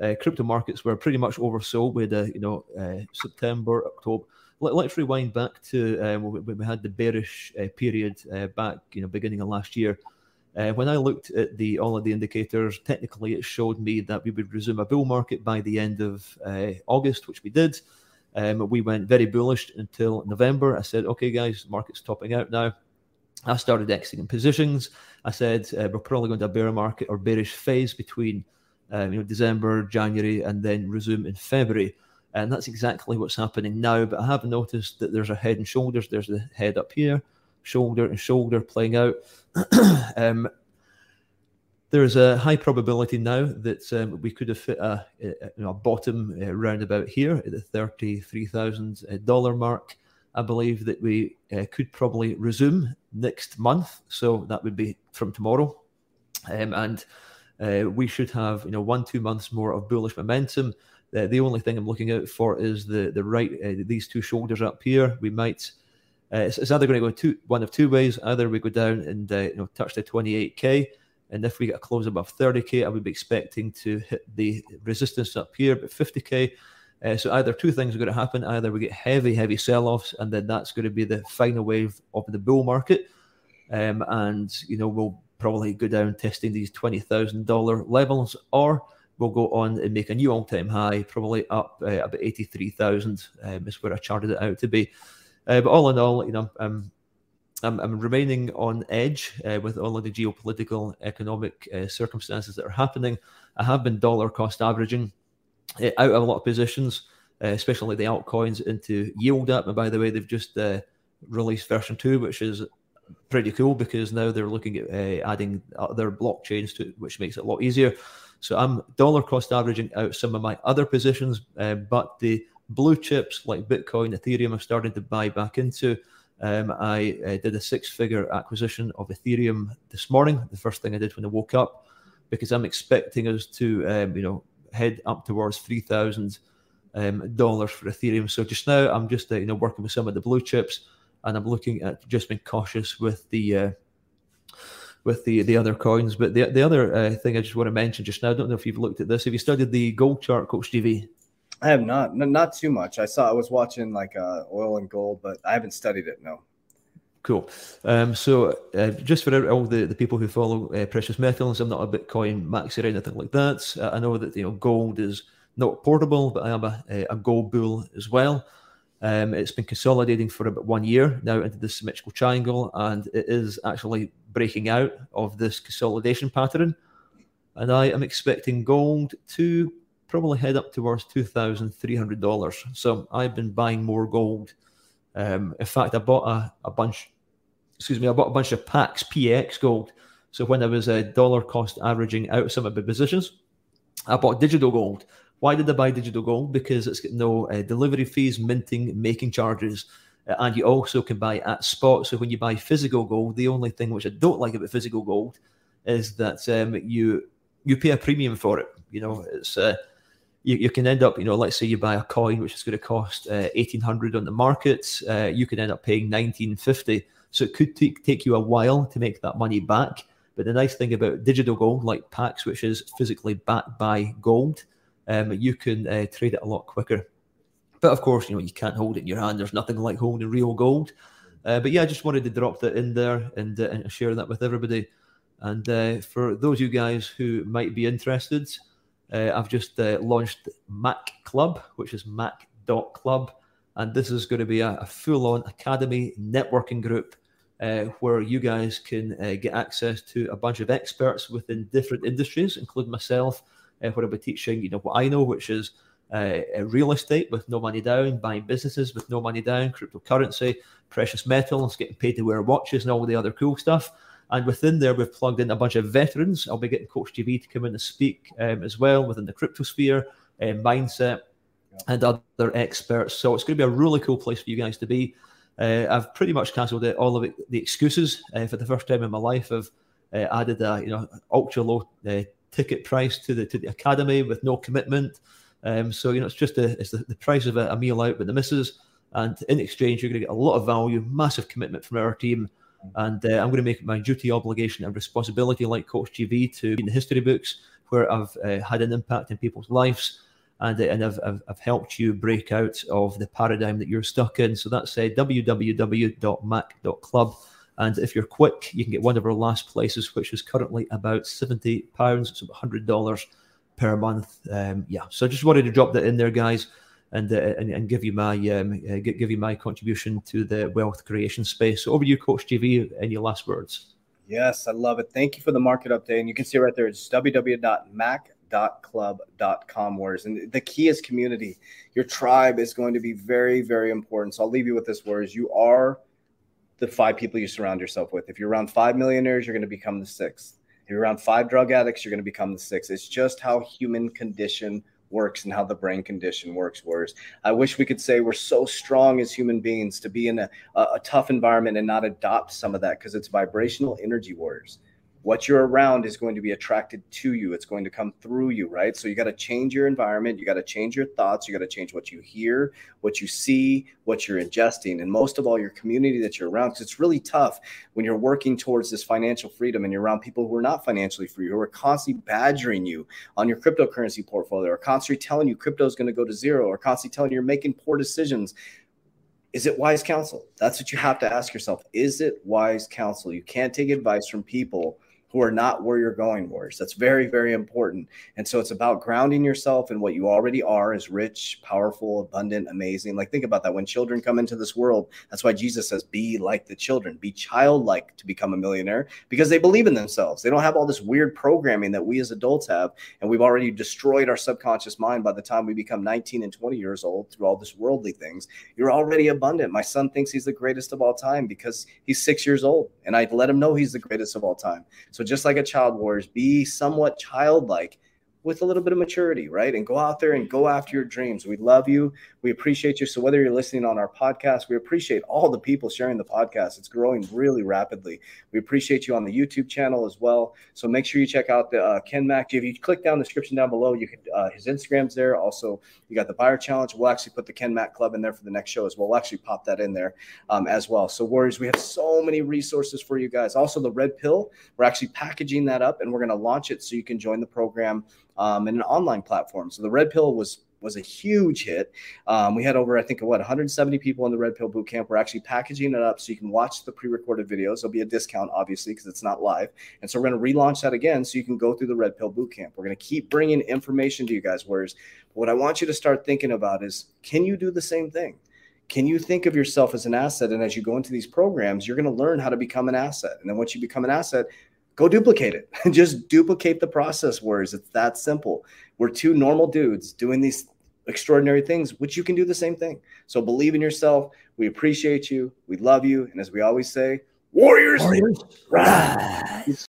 uh, crypto markets were pretty much oversold. We had, uh, you know, uh, September, October. Let, us rewind back to um, when we had the bearish uh, period uh, back, you know, beginning of last year. when I looked at the all of the indicators, technically it showed me that we would resume a bull market by the end of August, which we did. Um, we went very bullish until November. I said, okay, guys, market's topping out now I started exiting positions. I said uh, we're probably going to a bear market or bearish phase between um, you know December, January, and then resume in February. And that's exactly what's happening now. But I have noticed that there's a head and shoulders. There's the head up here, shoulder and shoulder playing out. um, there's a high probability now that um, we could have hit a, a, a bottom uh, round about here at the $33,000 uh, mark. I believe that we uh, could probably resume next month. So that would be from tomorrow. Um, and uh, we should have, you know, one, two months more of bullish momentum. Uh, the only thing I'm looking out for is the the right, uh, these two shoulders up here. We might, uh, it's, it's, either going to go two, one of two ways. Either we go down and, uh, you know, touch the 28K. And if we get a close above 30K, I would be expecting to hit the resistance up here, but 50K uh, so either two things are going to happen: either we get heavy, heavy sell-offs, and then that's going to be the final wave of the bull market, um, and you know we'll probably go down testing these twenty thousand dollar levels, or we'll go on and make a new all-time high, probably up uh, about eighty-three thousand. Um, is where I charted it out to be. Uh, but all in all, you know, I'm I'm, I'm remaining on edge uh, with all of the geopolitical, economic uh, circumstances that are happening. I have been dollar cost averaging out of a lot of positions, uh, especially the altcoins into Yield App. And by the way, they've just uh, released version two, which is pretty cool because now they're looking at uh, adding other blockchains to it, which makes it a lot easier. So I'm dollar cost averaging out some of my other positions, but the blue chips like Bitcoin, Ethereum, I'm starting to buy back into. Um, I uh, did a six-figure acquisition of Ethereum this morning. The first thing I did when I woke up, because I'm expecting us to, um, you know, head up towards three thousand um, dollars for Ethereum. So just now, I'm just uh, you know working with some of the blue chips, and I'm looking at just being cautious with the uh, with the the other coins. But the the other uh, thing I just want to mention just now, I don't know if you've looked at this. Have you studied the gold chart, Coach TV? I have not, not too much. I saw, I was watching like uh, oil and gold, but I haven't studied it. No. Cool. Um, so, uh, just for all the, the people who follow uh, precious metals, I'm not a Bitcoin maxi or anything like that. Uh, I know that you know gold is not portable, but I am a, a gold bull as well. Um, it's been consolidating for about one year now into the symmetrical triangle, and it is actually breaking out of this consolidation pattern. And I am expecting gold to probably head up towards $2,300. So I've been buying more gold. Um, in fact, I bought a, a bunch excuse me, I bought a bunch of PAX PX gold. So when I was a dollar cost averaging out some of my positions, I bought digital gold. Why did I buy digital gold? Because it's got no uh, delivery fees, minting, making charges, uh, and you also can buy at spot. So when you buy physical gold, the only thing which I don't like about physical gold is that um, you you pay a premium for it. You know, it's uh, you, you can end up, you know, let's say you buy a coin which is going to cost uh, eighteen hundred on the market, you can end up paying nineteen fifty so it could take, take you a while to make that money back. But the nice thing about digital gold, like PAX, which is physically backed by gold, um, you can uh, trade it a lot quicker. But of course, you know you can't hold it in your hand. There's nothing like holding real gold. Uh, but yeah, I just wanted to drop that in there and, uh, and share that with everybody. And uh, for those of you guys who might be interested, uh, I've just uh, launched Mac Club, which is mac.club. And this is going to be a, a full on academy networking group uh, where you guys can uh, get access to a bunch of experts within different industries, including myself, uh, where I'll be teaching, you know, what I know, which is uh, real estate with no money down, buying businesses with no money down, cryptocurrency, precious metals, getting paid to wear watches, and all the other cool stuff. And within there, we've plugged in a bunch of veterans. I'll be getting Coach GV to come in and speak um, as well within the crypto sphere, uh, mindset, and other experts. So it's going to be a really cool place for you guys to be. Uh, I've pretty much cancelled all of it, the excuses uh, for the first time in my life. I've uh, added a you know ultra low uh, ticket price to the to the academy with no commitment. Um, so you know it's just a, it's the, the price of a, a, meal out with the missus, and in exchange you're going to get a lot of value, massive commitment from our team, and uh, I'm going to make my duty, obligation, and responsibility like Coach GV to be in the history books where I've uh, had an impact in people's lives and, and I've, I've, I've, helped you break out of the paradigm that you're stuck in. So that's uh, www.mac.club. And if you're quick, you can get one of our last places, which is currently about £70. It's about $100 per month. Um, yeah, so I just wanted to drop that in there, guys. And, uh, and, and give you my um, uh, give you my contribution to the wealth creation space. So over to you, Coach GV. Any last words? Yes, I love it. Thank you for the market update. And you can see right there, it's www.mac club.com words and the key is community. Your tribe is going to be very very important. So i'll leave you with this words you are the five people you surround yourself with. If you're around five millionaires you're going to become the sixth. If you're around five drug addicts you're going to become the sixth. It's just how human condition works and how the brain condition works whereas i wish we could say we're so strong as human beings to be in a, a tough environment and not adopt some of that because it's vibrational energy wars what you're around is going to be attracted to you. It's going to come through you, right? So you got to change your environment. You got to change your thoughts. You got to change what you hear, what you see, what you're ingesting, and most of all, your community that you're around. Because it's really tough when you're working towards this financial freedom and you're around people who are not financially free, who are constantly badgering you on your cryptocurrency portfolio, or constantly telling you crypto is going to go to zero, or constantly telling you you're making poor decisions is it wise counsel? That's what you have to ask yourself. Is it wise counsel? You can't take advice from people who are not where you're going, Warriors. That's very, very important. And so it's about grounding yourself in what you already are as rich, powerful, abundant, amazing. Like, think about that. When children come into this world, that's why Jesus says, be like the children, be childlike to become a millionaire because they believe in themselves. They don't have all this weird programming that we as adults have. And we've already destroyed our subconscious mind by the time we become 19 and 20 years old through all this worldly things. You're already abundant. My son thinks he's the greatest of all time because he's six years old. And I let him know he's the greatest of all time. So just like a child warriors, be somewhat childlike with a little bit of maturity, right? And go out there and go after your dreams. We love you. We appreciate you. So whether you're listening on our podcast, we appreciate all the people sharing the podcast. It's growing really rapidly. We appreciate you on the YouTube channel as well. So make sure you check out the uh, Ken Mack. If you click down the description down below, you can uh, his Instagram's there. Also, you got the buyer challenge. We'll actually put the Ken Mack Club in there for the next show as well. We'll actually pop that in there um, as well. So Warriors, we have so many resources for you guys. Also, the Red Pill. We're actually packaging that up and we're going to launch it so you can join the program um, in an online platform. So the Red Pill was was a huge hit. Um, we had over, I think, what 170 people in the Red Pill Boot Camp. We're actually packaging it up so you can watch the pre-recorded videos. There'll be a discount, obviously, because it's not live. And so we're going to relaunch that again so you can go through the Red Pill Boot Camp. We're going to keep bringing information to you guys. Whereas, what I want you to start thinking about is, can you do the same thing? Can you think of yourself as an asset? And as you go into these programs, you're going to learn how to become an asset. And then once you become an asset, go duplicate it. Just duplicate the process words. It's that simple. We're two normal dudes doing these extraordinary things, which you can do the same thing. So believe in yourself. We appreciate you. We love you. And as we always say, Warriors, Warriors rise.